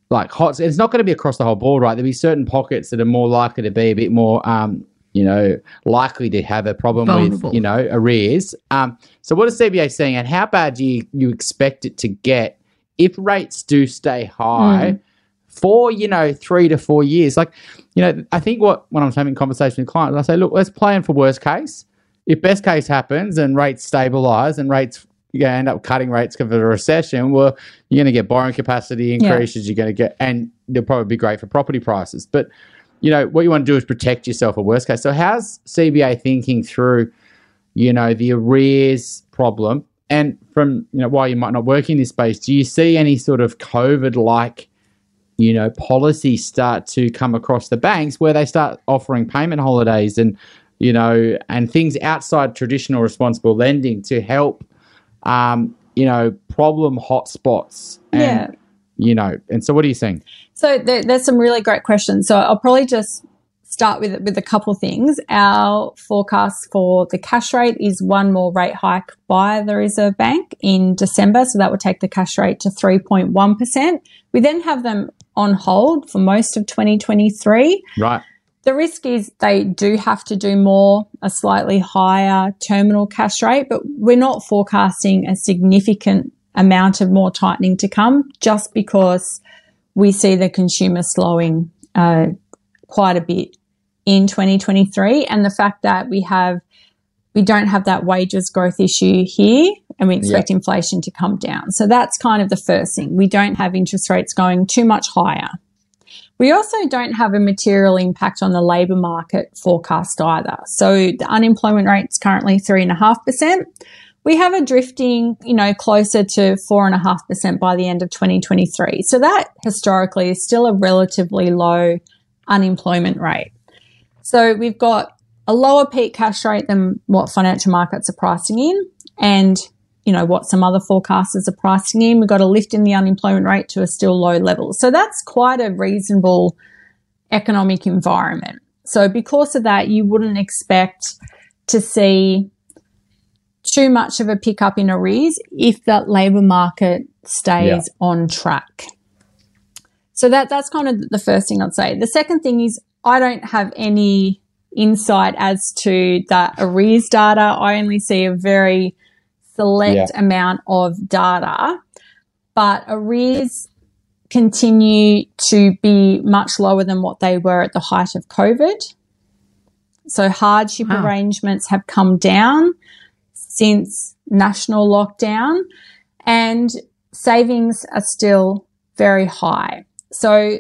like hot? It's not going to be across the whole board, right? There'll be certain pockets that are more likely to be a bit more, um, you know, likely to have a problem Vulnerable. with, you know, arrears. Um, so, what is CBA saying, and how bad do you, you expect it to get if rates do stay high? For you know three to four years, like you know, I think what when I'm having conversation with clients, I say, look, let's plan for worst case. If best case happens and rates stabilize and rates you're going to end up cutting rates because of a recession. Well, you're going to get borrowing capacity increases. Yeah. You're going to get, and they'll probably be great for property prices. But you know what you want to do is protect yourself at worst case. So how's CBA thinking through, you know, the arrears problem? And from you know, while you might not work in this space, do you see any sort of COVID like? you know, policies start to come across the banks where they start offering payment holidays and, you know, and things outside traditional responsible lending to help, um, you know, problem hotspots. And, yeah. You know, and so what are you saying? So there, there's some really great questions. So I'll probably just start with with a couple things. Our forecast for the cash rate is one more rate hike by the Reserve Bank in December, so that would take the cash rate to 3.1%. We then have them on hold for most of 2023. Right. The risk is they do have to do more, a slightly higher terminal cash rate, but we're not forecasting a significant amount of more tightening to come just because we see the consumer slowing uh, quite a bit in 2023. And the fact that we have we don't have that wages growth issue here and we expect yep. inflation to come down. So that's kind of the first thing. We don't have interest rates going too much higher. We also don't have a material impact on the labour market forecast either. So the unemployment rate is currently 3.5%. We have a drifting, you know, closer to 4.5% by the end of 2023. So that historically is still a relatively low unemployment rate. So we've got a lower peak cash rate than what financial markets are pricing in and you know, what some other forecasters are pricing in. We've got a lift in the unemployment rate to a still low level. So that's quite a reasonable economic environment. So because of that, you wouldn't expect to see too much of a pickup in arrears if that labour market stays yeah. on track. So that that's kind of the first thing I'd say. The second thing is I don't have any insight as to that arrears data. I only see a very select yeah. amount of data, but arrears continue to be much lower than what they were at the height of COVID. So hardship wow. arrangements have come down since national lockdown and savings are still very high. So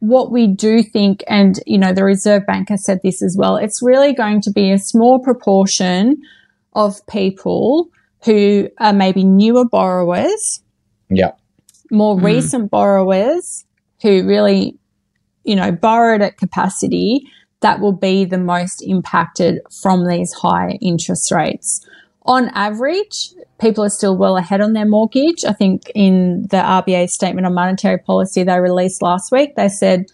what we do think, and you know, the Reserve Bank has said this as well, it's really going to be a small proportion of people who are maybe newer borrowers. Yeah. More mm. recent borrowers who really, you know, borrowed at capacity that will be the most impacted from these high interest rates. On average, people are still well ahead on their mortgage. I think in the RBA statement on monetary policy they released last week, they said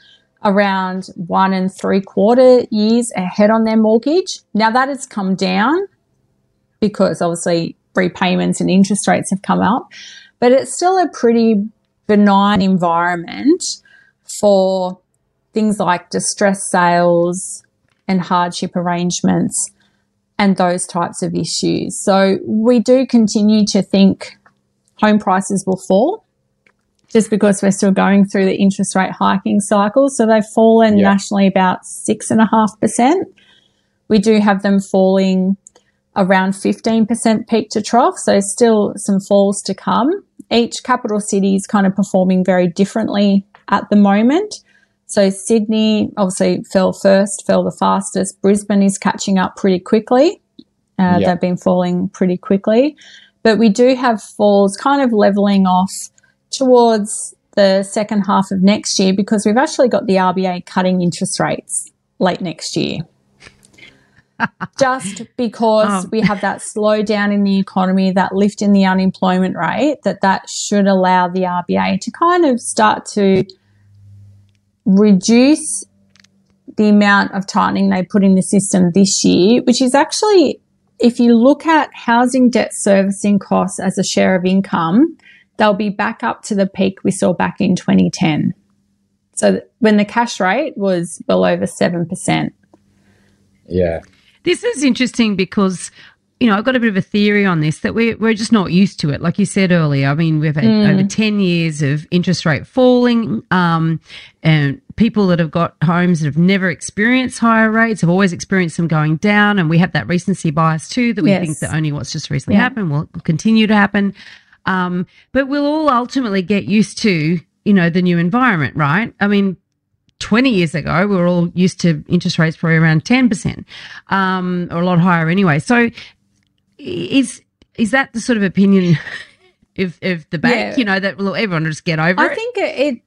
around one and three quarter years ahead on their mortgage. Now that has come down because obviously repayments and interest rates have come up, but it's still a pretty benign environment for things like distress sales and hardship arrangements and those types of issues. So we do continue to think home prices will fall just because we're still going through the interest rate hiking cycle. So they've fallen yeah. nationally about six and a half percent. We do have them falling around 15% peak to trough. So still some falls to come. Each capital city is kind of performing very differently at the moment. So Sydney obviously fell first, fell the fastest. Brisbane is catching up pretty quickly. Uh, yep. They've been falling pretty quickly. But we do have falls kind of leveling off towards the second half of next year because we've actually got the RBA cutting interest rates late next year just because oh. we have that slowdown in the economy, that lift in the unemployment rate, that that should allow the RBA to kind of start to reduce the amount of tightening they put in the system this year, which is actually, if you look at housing debt servicing costs as a share of income, they'll be back up to the peak we saw back in 2010. So when the cash rate was well over 7%. Yeah. This is interesting because you know, I've got a bit of a theory on this that we're, we're just not used to it. Like you said earlier, I mean, we've had mm. over 10 years of interest rate falling, um, and people that have got homes that have never experienced higher rates have always experienced them going down. And we have that recency bias too, that we yes. think that only what's just recently yeah. happened will continue to happen. Um, but we'll all ultimately get used to, you know, the new environment, right? I mean, 20 years ago, we were all used to interest rates probably around 10%, um, or a lot higher anyway. So is is that the sort of opinion of, of the bank? Yeah. You know, that well, everyone will just get over I it? I think it,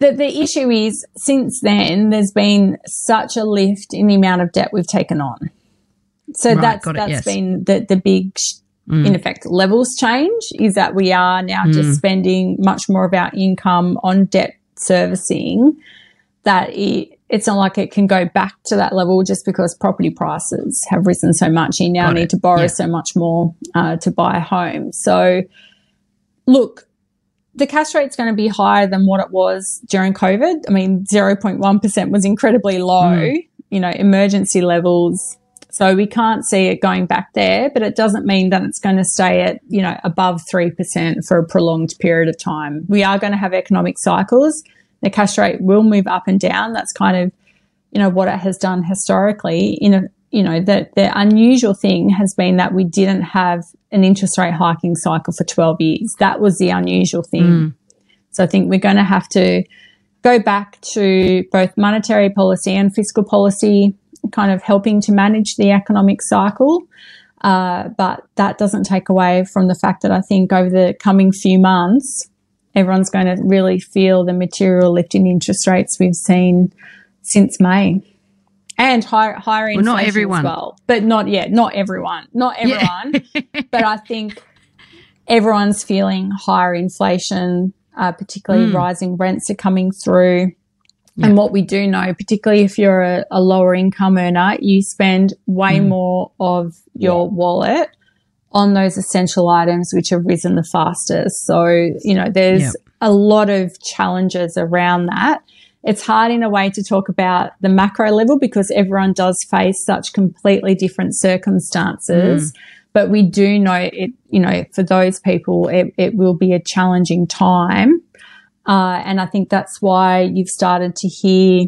the, the issue is since then, there's been such a lift in the amount of debt we've taken on. So right, that's, that's yes. been the, the big, mm. in effect, levels change is that we are now mm. just spending much more of our income on debt servicing that it, it's not like it can go back to that level just because property prices have risen so much. You now Got need it. to borrow yeah. so much more uh, to buy a home. So, look, the cash rate's going to be higher than what it was during COVID. I mean, 0.1% was incredibly low, mm. you know, emergency levels. So we can't see it going back there, but it doesn't mean that it's going to stay at, you know, above 3% for a prolonged period of time. We are going to have economic cycles the cash rate will move up and down. That's kind of, you know, what it has done historically. In a, you know, the, the unusual thing has been that we didn't have an interest rate hiking cycle for 12 years. That was the unusual thing. Mm. So I think we're going to have to go back to both monetary policy and fiscal policy, kind of helping to manage the economic cycle. Uh, but that doesn't take away from the fact that I think over the coming few months, everyone's going to really feel the material lift in interest rates we've seen since May. And higher, higher inflation well, not everyone. as well. But not yet, not everyone. Not everyone. Yeah. but I think everyone's feeling higher inflation, uh, particularly mm. rising rents are coming through. Yeah. And what we do know, particularly if you're a, a lower income earner, you spend way mm. more of your yeah. wallet on those essential items which have risen the fastest. So, you know, there's yep. a lot of challenges around that. It's hard in a way to talk about the macro level because everyone does face such completely different circumstances. Mm. But we do know it, you know, for those people, it, it will be a challenging time. Uh, and I think that's why you've started to hear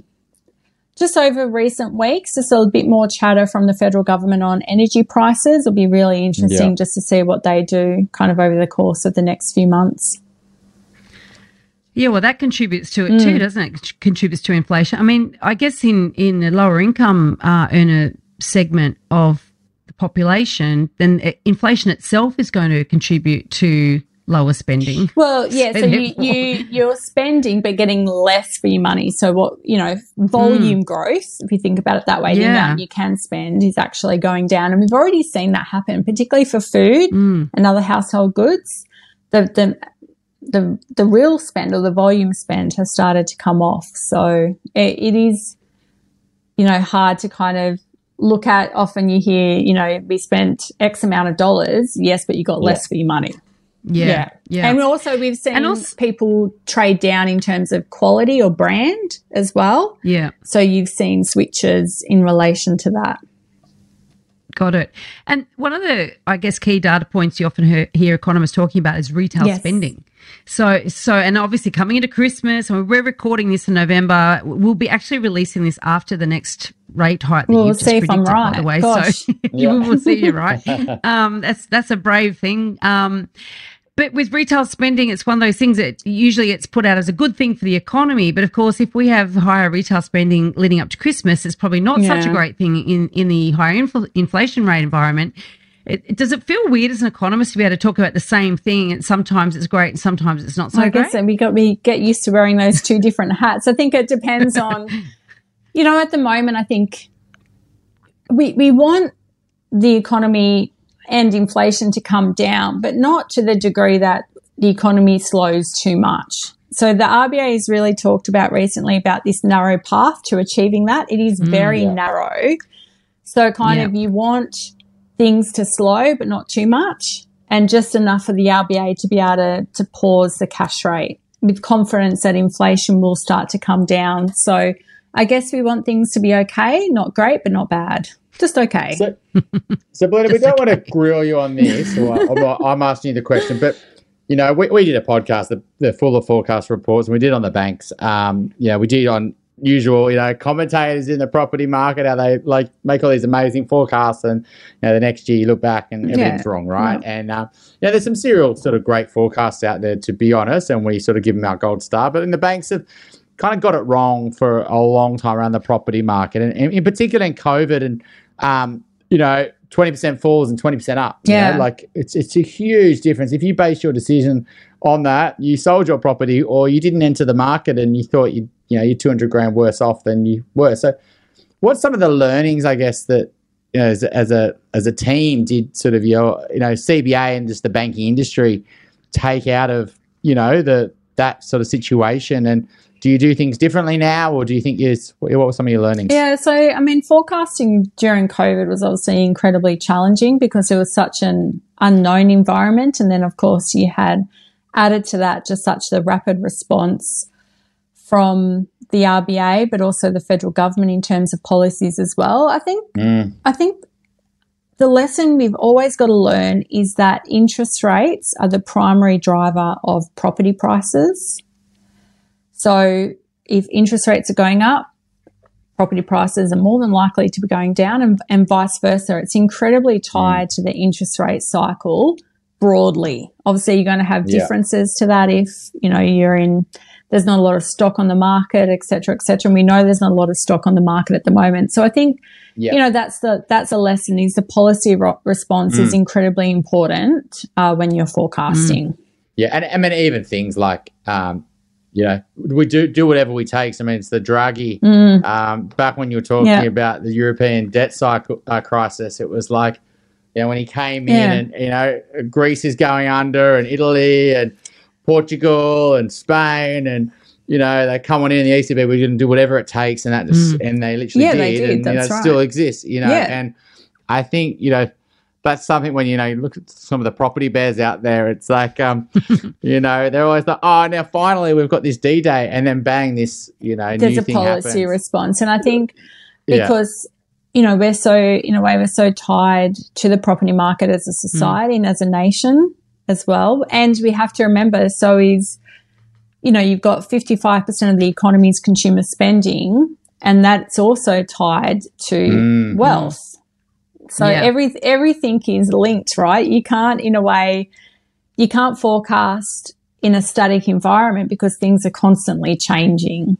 just over recent weeks, just a bit more chatter from the federal government on energy prices. It'll be really interesting yeah. just to see what they do kind of over the course of the next few months. Yeah, well, that contributes to it mm. too, doesn't it? Contributes to inflation. I mean, I guess in in the lower income uh, earner segment of the population, then uh, inflation itself is going to contribute to lower spending. Well, yeah, so you, you you're spending but getting less for your money. So what you know, volume mm. growth, if you think about it that way, yeah. the amount you can spend is actually going down. And we've already seen that happen, particularly for food mm. and other household goods. The the the the real spend or the volume spend has started to come off. So it, it is, you know, hard to kind of look at. Often you hear, you know, we spent X amount of dollars, yes, but you got less yeah. for your money. Yeah, yeah. yeah. And also we've seen also, people trade down in terms of quality or brand as well. Yeah. So you've seen switches in relation to that. Got it. And one of the, I guess, key data points you often hear, hear economists talking about is retail yes. spending. So, so, and obviously coming into Christmas, and we're recording this in November. We'll be actually releasing this after the next rate hike that we'll you've see just predicted, right. by the way. Gosh. So yeah. we will see you right. Um, that's that's a brave thing. Um, but with retail spending, it's one of those things that usually it's put out as a good thing for the economy. But of course, if we have higher retail spending leading up to Christmas, it's probably not yeah. such a great thing in, in the higher infl- inflation rate environment. It, does it feel weird as an economist to be able to talk about the same thing and sometimes it's great and sometimes it's not so great. I great? guess we got we get used to wearing those two different hats. I think it depends on, you know, at the moment I think we we want the economy and inflation to come down, but not to the degree that the economy slows too much. So the RBA has really talked about recently about this narrow path to achieving that. It is mm, very mm, yeah. narrow. So kind yeah. of you want things to slow, but not too much and just enough for the RBA to be able to, to pause the cash rate with confidence that inflation will start to come down. So I guess we want things to be okay, not great, but not bad. Just okay. So, so Belinda, we don't want to grill you on this. Or I'm, I'm asking you the question, but you know, we, we did a podcast, the, the fuller forecast reports, and we did on the banks. Um, yeah, we did on usual, you know, commentators in the property market, how they like make all these amazing forecasts, and you know, the next year you look back and everything's Yeah. wrong, right? Yeah. And uh, yeah, there's some serial sort of great forecasts out there, to be honest, and we sort of give them our gold star. But in the banks have kind of got it wrong for a long time around the property market, and, and in particular in COVID, and um, you know, twenty percent falls and twenty percent up. you know, Yeah. like it's it's a huge difference. If you base your decision on that, you sold your property or you didn't enter the market and you thought you you know you're two hundred grand worse off than you were. So, what's some of the learnings, I guess, that you know, as, as a as a team did sort of your you know CBA and just the banking industry take out of you know the that sort of situation and do you do things differently now or do you think is what were some of your learnings Yeah, so I mean, forecasting during COVID was obviously incredibly challenging because it was such an unknown environment. And then, of course, you had added to that just such the rapid response from the RBA, but also the federal government in terms of policies as well. I think, Mm. I think the lesson we've always got to learn is that interest rates are the primary driver of property prices. So if interest rates are going up, property prices are more than likely to be going down and, and vice versa. It's incredibly tied to the interest rate cycle broadly. Obviously, you're going to have Yeah. differences to that if, you know, you're in, there's not a lot of stock on the market, et cetera, et cetera. And we know there's not a lot of stock on the market at the moment. So I think, Yeah. you know, that's the, that's a lesson is the policy ro- response is incredibly important uh, when you're forecasting. Yeah, and I mean even things like um, you know we do do whatever we take. I mean it's the Draghi. Mm. Um, back when you were talking Yeah. about the European debt cycle uh, crisis, it was like you know when he came in and you know Greece is going under and Italy and Portugal and Spain and. You know, they're coming in the ECB. We're going to do whatever it takes, and that just and they literally Yeah, did, they did, and you know, that's it right. still exists. You know, Yeah. and I think you know that's something when you know you look at some of the property bears out there. It's like um, you know they're always like, oh, now finally we've got this D Day, and then bang, this you know there's a policy happens. response. And I think Yeah. because, you know, we're so, in a way, we're so tied to the property market as a society and as a nation as well. And we have to remember, so is, you know, you've got 55% of the economy's consumer spending, and that's also tied to Mm. wealth. So Yeah. every everything is linked, right? You can't, in a way, you can't forecast in a static environment because things are constantly changing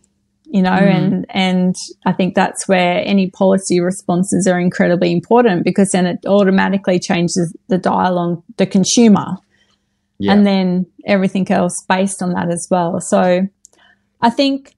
you know mm-hmm. and and i think that's where any policy responses are incredibly important because then it automatically changes the dialogue the consumer Yeah. and then everything else based on that as well so i think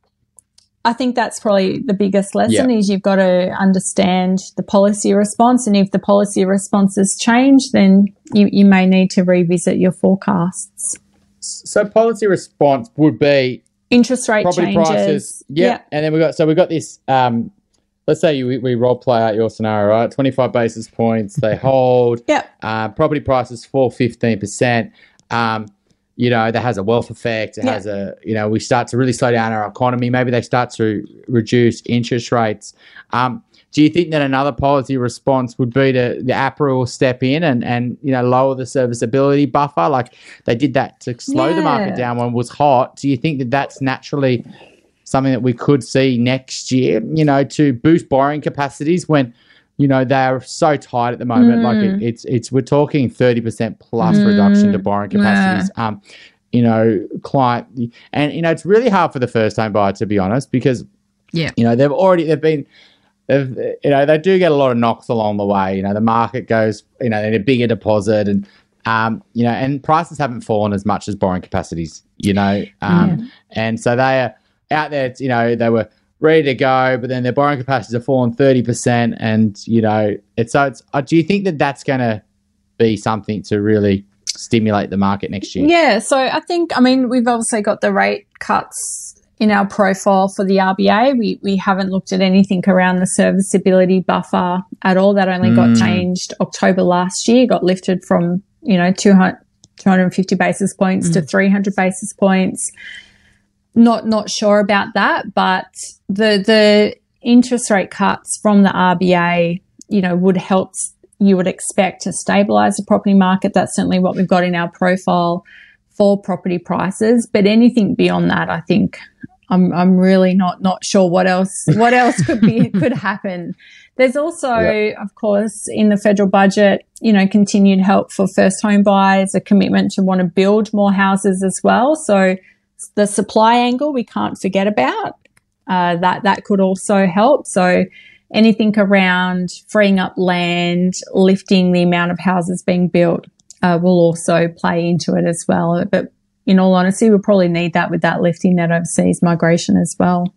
i think that's probably the biggest lesson Yeah. is you've got to understand the policy response and if the policy responses change then you, you may need to revisit your forecasts so policy response would be interest rate property changes prices. Yeah. and then we got so we got this. Um, let's say you, we, we role play out your scenario, right? Twenty five basis points, they hold. Yep. Uh, property prices fall fifteen percent. Um, you know, that has a wealth effect. It Yeah. has a, you know, we start to really slow down our economy. Maybe they start to reduce interest rates. Um, do you think that another policy response would be to the APRA will step in and, and you know lower the serviceability buffer? Like they did that to slow the market down when it was hot. Do you think that that's naturally something that we could see next year? You know, to boost borrowing capacities when you know they are so tight at the moment. Like Mm. it, it's it's we're talking thirty percent plus reduction to borrowing capacities. Um, you know, client and you know it's really hard for the first time buyer to be honest because Yeah. you know they've already they've been they've you know they do get a lot of knocks along the way you know the market goes you know they need a bigger deposit and um you know and prices haven't fallen as much as borrowing capacities you know um and so they are out there you know they were ready to go but then their borrowing capacities have fallen 30% and you know it's so it's uh, do you think that that's going to be something to really stimulate the market next year Yeah, so I think I mean we've obviously got the rate cuts in our profile for the RBA. We we haven't looked at anything around the serviceability buffer at all. That only got Mm. changed October last year. Got lifted from you know 200, 250 basis points to three hundred basis points. Not not sure about that, but the the interest rate cuts from the RBA you know, would help you would expect to stabilize the property market. That's certainly what we've got in our profile for property prices. But anything beyond that, I think I'm I'm really not not sure what else what else could be could happen. There's also, yep. of course, in the federal budget, you know, continued help for first home buyers, a commitment to want to build more houses as well. So the supply angle we can't forget about. Uh, that that could also help. So anything around freeing up land, lifting the amount of houses being built uh, will also play into it as well. But in all honesty, we'll probably need that with that lifting that overseas migration as well.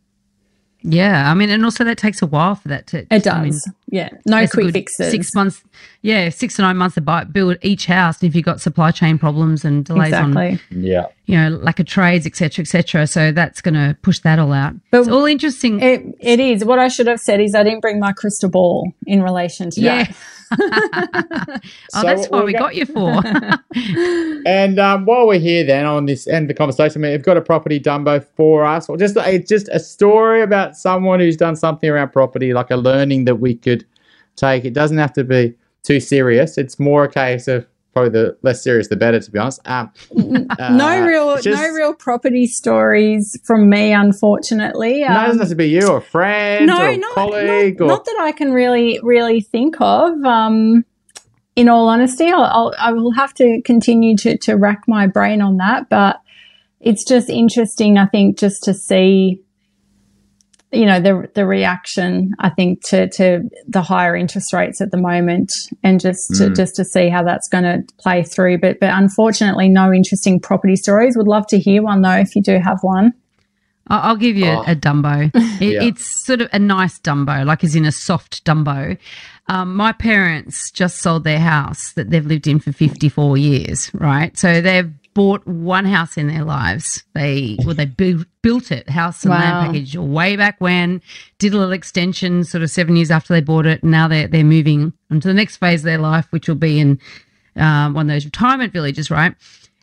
Yeah, I mean, and also that takes a while for that to. It does. I mean, yeah, no quick fixes. Six months. Yeah, six to nine months to buy, build each house. And If you've got supply chain problems and delays exactly. on, yeah, you know, lack of trades, etc., etc. So that's going to push that all out. But it's all interesting. It, it is. What I should have said is I didn't bring my crystal ball in relation to yeah. that. oh, so that's what we got you for. and um, while we're here, then on this end of the conversation, we've got a property Dumbo for us, or just it's just a story about someone who's done something around property, like a learning that we could take. It doesn't have to be too serious. It's more a case of probably the less serious the better to be honest um, uh, no real just, no real property stories from me unfortunately um, no, it doesn't have to be you or a friend no, or a not, colleague not, or... not, that i can really really think of um, in all honesty I'll, I'll I will have to continue to, to rack my brain on that but it's just interesting i think just to see you know the the reaction I think to to the higher interest rates at the moment and just to, mm. just to see how that's going to play through but but unfortunately no interesting property stories would love to hear one though if you do have one I'll give you oh. a, Dumbo. It, yeah. It's sort of a nice Dumbo, like as in a soft Dumbo. Um, my parents just sold their house that they've lived in for 54 years, right? So they've bought one house in their lives. They well, they bu- built it, house and wow. land package, way back when. Did a little extension, sort of seven years after they bought it. And now they're they're moving on to the next phase of their life, which will be in um, one of those retirement villages, right?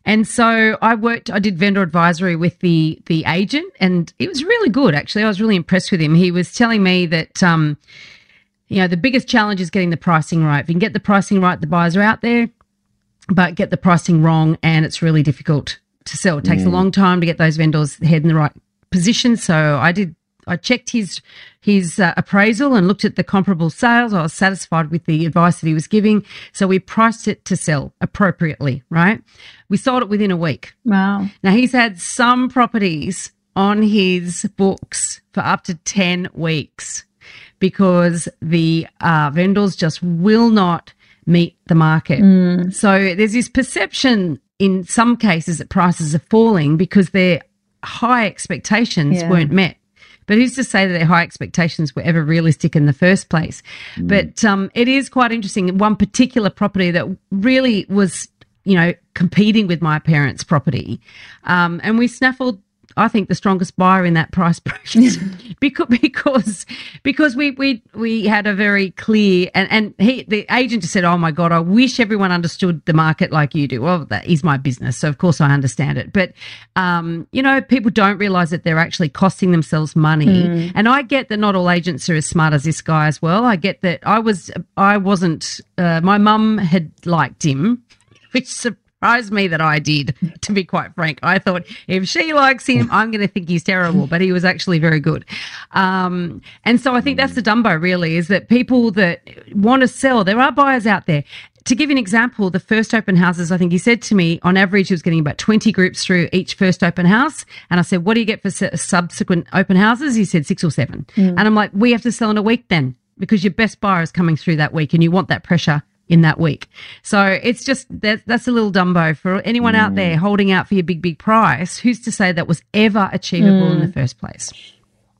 And so I worked, I did vendor advisory with the the agent, and it was really good. Actually, I was really impressed with him. He was telling me that. Um, you know, the biggest challenge is getting the pricing right. If you can get the pricing right, the buyers are out there but get the pricing wrong and it's really difficult to sell. It takes mm. a long time to get those vendors head in the right position. So I did I checked his his uh, appraisal and looked at the comparable sales. I was satisfied with the advice that he was giving, so we priced it to sell appropriately. Right, we sold it within a week. Wow! Now he's had some properties on his books for up to ten weeks because the uh, vendors just will not meet the market. Mm. So there's this perception in some cases that prices are falling because their high expectations yeah. weren't met. But who's to say that their high expectations were ever realistic in the first place? Mm. But um, it is quite interesting. One particular property that really was, you know, competing with my parents' property, um, and we snaffled I think the strongest buyer in that price bracket because because because we we we had a very clear and and he the agent just said, "Oh my god, I wish everyone understood the market like you do." Well, that is my business, so of course I understand it. But um, you know, people don't realize that they're actually costing themselves money. Mm. And I get that not all agents are as smart as this guy as well. I get that I was I wasn't. Uh, my mum had liked him, which surprised me that I did, to be quite frank. I thought if she likes him, I'm going to think he's terrible, but he was actually very good. Um, and so I think that's the Dumbo really is that people that want to sell, there are buyers out there. To give you an example, the first open houses, I think he said to me, on average, he was getting about 20 groups through each first open house. And I said, What do you get for subsequent open houses? He said, Six or seven. Mm. And I'm like, We have to sell in a week then because your best buyer is coming through that week and you want that pressure in that week. So it's just that that's a little Dumbo for anyone mm. out there mm. holding out for your big big price. Who's to say that was ever achievable mm. in the mm. first place?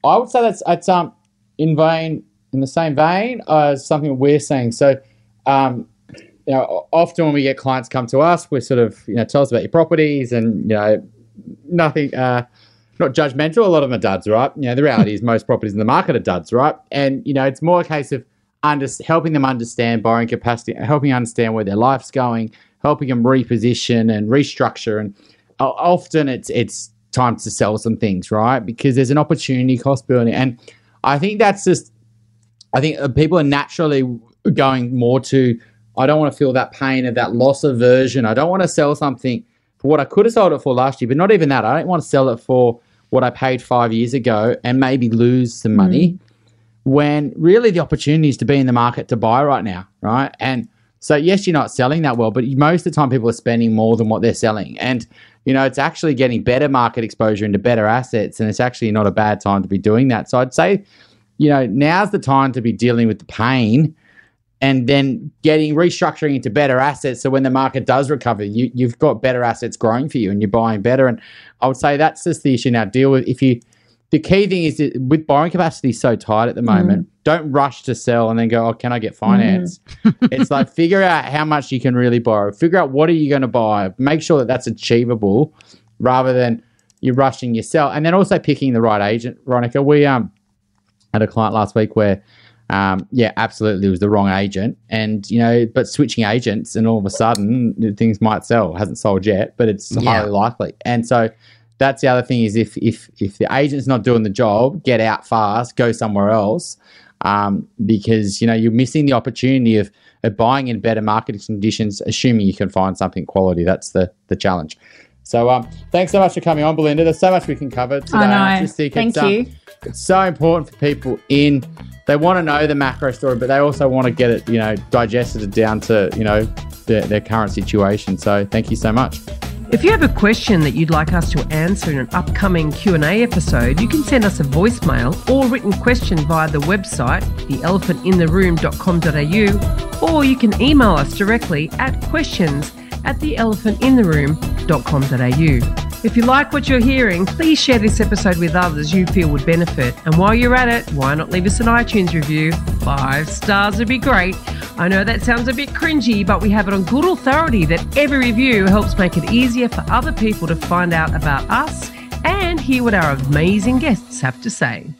I would say that's it's um in vein in the same vein as something we're saying. So um you know often when we get clients come to us, we're sort of you know tell us about your properties and you know nothing uh not judgmental. A lot of them are duds, right? You know, the reality is most properties in the market are duds, right? And you know, it's more a case of under, helping them understand borrowing capacity, helping understand where their life's going, helping them reposition and restructure. And often it's it's time to sell some things, right? Because there's an opportunity cost building, and I think that's just. I think uh, people are naturally going more to I don't want to feel that pain of that loss aversion. I don't want to sell something for what I could have sold it for last year, but not even that. I don't want to sell it for what I paid five years ago and maybe lose some money. Mm. When really the opportunity is to be in the market to buy right now, right? And so yes, you're not selling that well, but most of the time people are spending more than what they're selling. And you know, it's actually getting better market exposure into better assets, and it's actually not a bad time to be doing that. So I'd say, you know, now's the time to be dealing with the pain and then getting restructuring into better assets. So when the market does recover, you, you've got better assets growing for you and you're buying better. And I would say that's just the issue now. Deal with if you the key thing is that with borrowing capacity so tight at the moment, mm. don't rush to sell and then go, oh, can I get finance? Mm. it's like figure out how much you can really borrow. Figure out what are you going to buy. Make sure that that's achievable rather than you're rushing yourself. And then also picking the right agent. Veronica, we um had a client last week where um, yeah, absolutely, it was the wrong agent, and you know, but switching agents, and all of a sudden things might sell. It hasn't sold yet, but it's yeah. highly likely. And so that's the other thing is if if if the agent's not doing the job, get out fast, go somewhere else, um, because you know you're missing the opportunity of, of buying in better market conditions, assuming you can find something quality. That's the the challenge. So um, thanks so much for coming on, Belinda. There's so much we can cover today. I know. Thank it's, um, you. it's so important for people in. They want to know the macro story, but they also want to get it, you know, digested down to, you know, their, their current situation. So thank you so much. If you have a question that you'd like us to answer in an upcoming Q&A episode, you can send us a voicemail or written question via the website, theelephantintheroom.com.au, or you can email us directly at questions at theelephantintheroom.com.au. If you like what you're hearing, please share this episode with others you feel would benefit. And while you're at it, why not leave us an iTunes review? Five stars would be great. I know that sounds a bit cringy, but we have it on good authority that every review helps make it easier for other people to find out about us and hear what our amazing guests have to say.